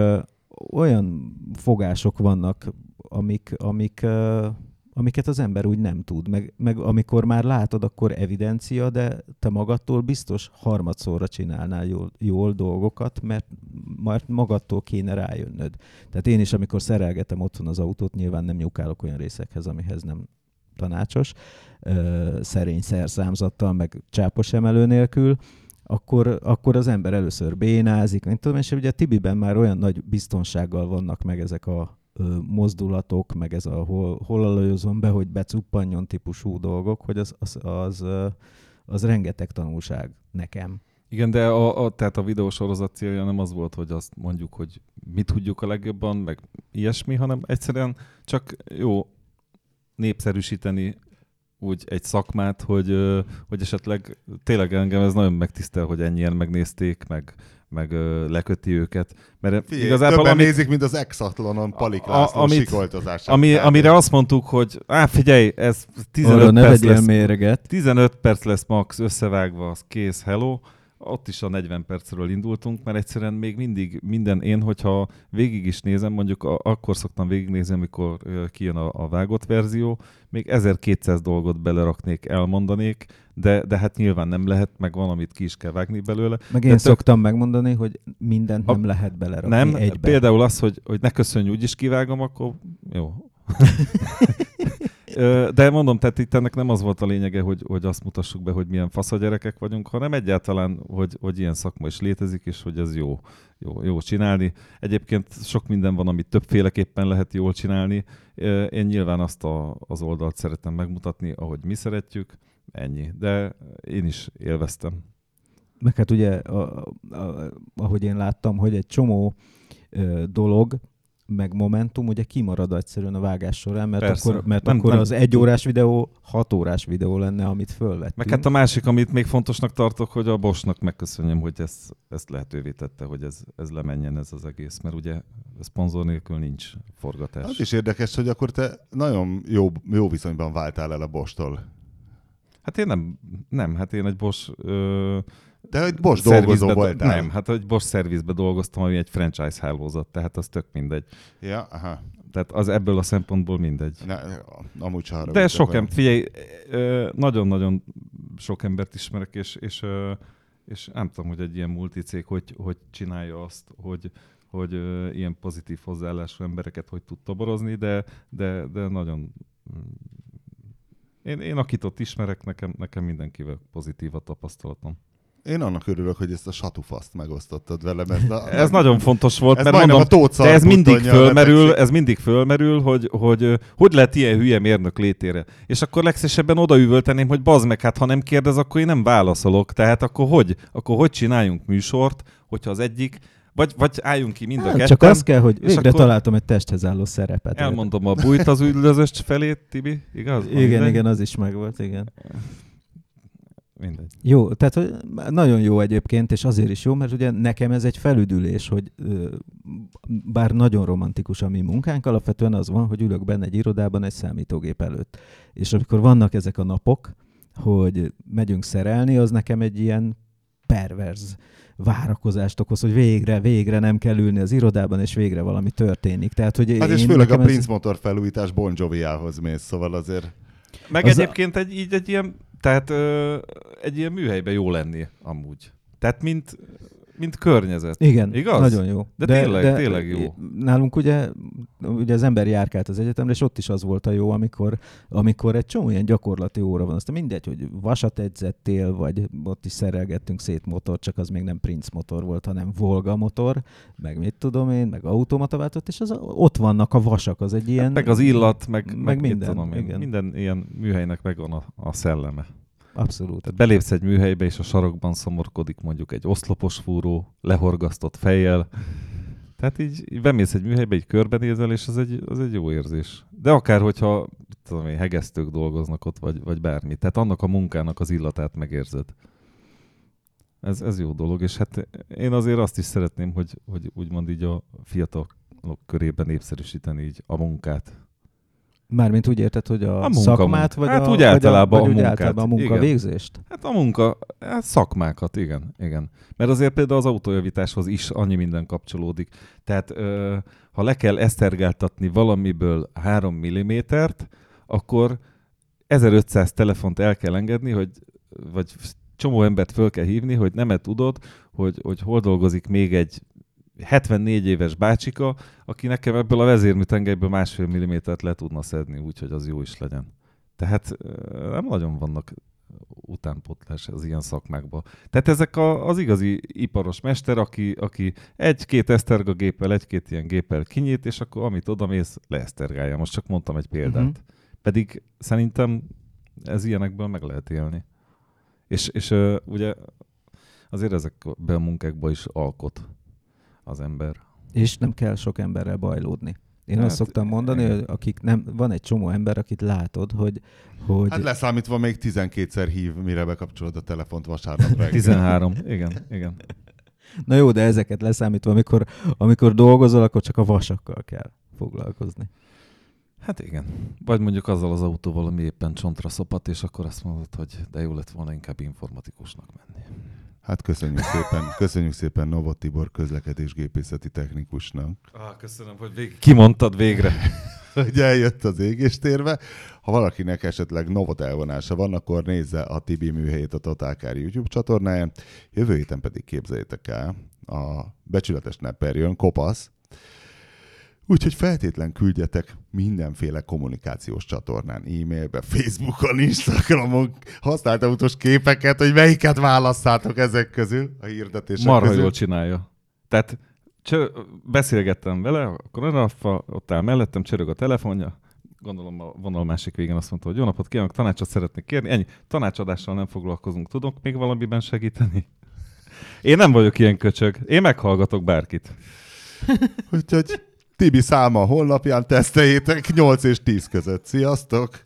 olyan fogások vannak, amik, amik, amiket az ember úgy nem tud, meg, meg amikor már látod, akkor evidencia, de te magadtól biztos harmadszorra csinálnál jól, jól dolgokat, mert már magadtól kéne rájönnöd. Tehát én is, amikor szerelgetem otthon az autót, nyilván nem nyukálok olyan részekhez, amihez nem tanácsos, szerény szerszámzattal, meg csápos emelő nélkül, akkor, akkor az ember először bénázik, nem tudom, és ugye Tibiben már olyan nagy biztonsággal vannak meg ezek a mozdulatok, meg ez a hol, hol be, hogy becuppanjon típusú dolgok, hogy az, az, az, ö, az rengeteg tanulság nekem. Igen, de a, a, tehát a videósorozat célja nem az volt, hogy azt mondjuk, hogy mi tudjuk a legjobban, meg ilyesmi, hanem egyszerűen csak jó népszerűsíteni úgy egy szakmát, hogy, hogy esetleg tényleg engem ez nagyon megtisztel, hogy ennyien megnézték, meg, meg ö, leköti őket. Mert Figyelj, igazából többen amit, nézik, mint az Exatlonon Palik A- László amit- sikoltozását. ami, Tehát- amire azt mondtuk, hogy á, figyelj, ez 15 Arra perc lesz, méreget. 15 perc lesz max összevágva, az kész, hello. Ott is a 40 percről indultunk, mert egyszerűen még mindig minden, én, hogyha végig is nézem, mondjuk a, akkor szoktam végignézni, amikor kijön a, a vágott verzió, még 1200 dolgot beleraknék, elmondanék, de, de hát nyilván nem lehet, meg van, amit ki is kell vágni belőle. Meg De én tök- szoktam megmondani, hogy mindent A- nem lehet belerakni nem, egybe. például az, hogy, hogy ne köszönj, úgyis kivágom, akkor jó. De mondom, tehát itt ennek nem az volt a lényege, hogy, hogy azt mutassuk be, hogy milyen fasz a gyerekek vagyunk, hanem egyáltalán, hogy, hogy ilyen szakma is létezik, és hogy ez jó, jó, jó csinálni. Egyébként sok minden van, amit többféleképpen lehet jól csinálni. Én nyilván azt a, az oldalt szeretem megmutatni, ahogy mi szeretjük, ennyi. De én is élveztem. Meg hát ugye, a, a, ahogy én láttam, hogy egy csomó ö, dolog, meg Momentum ugye kimarad egyszerűen a vágás során, mert Persze. akkor, mert Nem- akkor nem- az egy órás videó hat órás videó lenne, amit fölvettünk. Meg hát a másik, amit még fontosnak tartok, hogy a Bosnak megköszönjem, hogy ezt, ezt lehetővé tette, hogy ez, ez lemenjen ez az egész, mert ugye szponzor nélkül nincs forgatás. Az is érdekes, hogy akkor te nagyon jó, jó viszonyban váltál el a Bostól. Hát én nem, nem, hát én egy Bosch ö, De egy Bosch dolgozó voltál. Nem, hát egy Bosch szervizbe dolgoztam, ami egy franchise hálózat, tehát az tök mindegy. Ja, aha. Tehát az ebből a szempontból mindegy. Ne, amúgy sem De sok ember, figyelj, nagyon-nagyon sok embert ismerek, és, és, és nem tudom, hogy egy ilyen multicég hogy, hogy csinálja azt, hogy, hogy ilyen pozitív hozzáállású embereket hogy tud toborozni, de, de, de nagyon... mm, Én, én akit ott ismerek, nekem, nekem mindenkivel pozitív a tapasztalatom. Én annak örülök, hogy ezt a satufaszt megosztottad velem. Ezt a, Ez nagyon fontos volt, ez mert mondom, a de ez mindig fölmerül, ez mindig fölmerül, hogy, hogy hogy lehet ilyen hülye mérnök létére. És akkor legszívesebben odaüvölteném, hogy bazd meg, hát ha nem kérdez, akkor én nem válaszolok. Tehát akkor hogy? Akkor hogy csináljunk műsort, hogyha az egyik, vagy, vagy álljunk ki mind a Hát, ketten. csak az kell, hogy és végre akkor- találtam egy testhez álló szerepet. Elmondom a bújt az üldözös felé, Tibi, igaz? Igen, igen, az is megvolt, igen. Mindegy. Jó, tehát hogy nagyon jó egyébként, és azért is jó, mert ugye nekem ez egy felüdülés, hogy bár nagyon romantikus a mi munkánk, alapvetően az van, hogy ülök benne egy irodában egy számítógép előtt. És amikor vannak ezek a napok, hogy megyünk szerelni, az nekem egy ilyen perverz várakozást okoz, hogy végre, végre nem kell ülni az irodában, és végre valami történik. Tehát, hogy Hát én, és főleg a nekem ez- Prince motor felújítás Bon Joviához mész, szóval azért... Meg Az az a- egyébként egy, így egy ilyen, tehát ö, egy ilyen műhelyben jó lenni amúgy. Tehát mint, mint környezet. Igen, Igaz? nagyon jó. De tényleg- tényleg jó. Nálunk ugye, ugye az ember járkált az egyetemre, és ott is az volt a jó, amikor, amikor egy csomó ilyen gyakorlati óra van. Aztán mindegy, hogy vasat edzettél, vagy ott is szerelgettünk szét motor, csak az még nem Prince motor volt, hanem Volga motor, meg mit tudom én, meg automataváltott, és az, ott vannak a vasak, az egy ilyen... Meg az illat, meg, meg, meg minden, Tudom én, igen. minden ilyen műhelynek megvan a, a szelleme. Abszolút. Tehát belépsz egy műhelybe, és a sarokban szomorkodik mondjuk egy oszlopos fúró, lehorgasztott fejjel. Tehát így, így bemész egy műhelybe, így körbenézel, és az egy, az egy jó érzés. De akár, hogyha tudom én, hegesztők dolgoznak ott, vagy, vagy bármi. Tehát annak a munkának az illatát megérzed. Ez, ez jó dolog, és hát én azért azt is szeretném, hogy, hogy úgymond így a fiatalok körében népszerűsíteni így a munkát. Mármint úgy érted, hogy a, A munka, szakmát, vagy Hát a, úgy vagy általában a, vagy a munkát. általában a Igen. munkavégzést? Hát a munka, hát szakmákat, igen, igen. Mert azért például az autójavításhoz is annyi minden kapcsolódik. Tehát ö, ha le kell esztergáltatni valamiből 3 mm-t, akkor 1500 telefont el kell engedni, hogy, vagy csomó embert föl kell hívni, hogy nem tudod, hogy, hogy hol dolgozik még egy 74 éves bácsika, aki nekem ebből a vezérműtengelyből másfél millimétert le tudna szedni, úgyhogy az jó is legyen. Tehát nem nagyon vannak utánpotlás az ilyen szakmákban. Tehát ezek a, az igazi iparos mester, aki, aki egy-két eszterga géppel, egy-két ilyen géppel kinyit, és akkor amit odamész, leesztergálja. Most csak mondtam egy példát. Uh-huh. Pedig szerintem ez ilyenekből meg lehet élni. És, és uh, ugye azért ezekben a munkákban is alkot az ember. És nem kell sok emberrel bajlódni. Én Hát, azt szoktam mondani, igen. hogy akik nem, van egy csomó ember, akit látod, hogy, hogy Hát leszámítva még 12-szer hív, mire bekapcsolod a telefont vasárnap reggel. 13. Igen, igen. na jó, de ezeket leszámítva, amikor, amikor dolgozol, akkor csak a vasakkal kell foglalkozni. Hát igen. Vagy mondjuk azzal az autóval, ami éppen csontra szopat, és akkor azt mondod, hogy de jó lett volna inkább informatikusnak menni. Hát köszönjük szépen, köszönjük szépen Novot Tibor közlekedésgépészeti technikusnak, Ah, köszönöm, hogy végig kimondtad végre. hogy eljött az égéstérbe. Ha valakinek esetleg Novot elvonása van, akkor nézze a Tibi műhelyét a Totálkár YouTube csatornáján. Jövő héten pedig képzeljétek el, a becsületes nepper jön, kopasz, Úgyhogy feltétlen küldjetek mindenféle kommunikációs csatornán, e-mailbe, Facebookon, Instagramon használt autós képeket, hogy melyiket válasszátok ezek közül, a hirdetések Marha közül. jól csinálja. Tehát csö, beszélgettem vele, a koronaffa, ott áll mellettem, csörög a telefonja, gondolom a vonal másik végén azt mondta, hogy jó napot kívánok, tanácsot szeretnék kérni. Ennyi, tanácsadással nem foglalkozunk. Tudok még valamiben segíteni? Én nem vagyok ilyen köcsög. Én meghallgatok bárkit. Úgyhogy Tibi száma honlapján, teszteljétek 8 és 10 között. Sziasztok!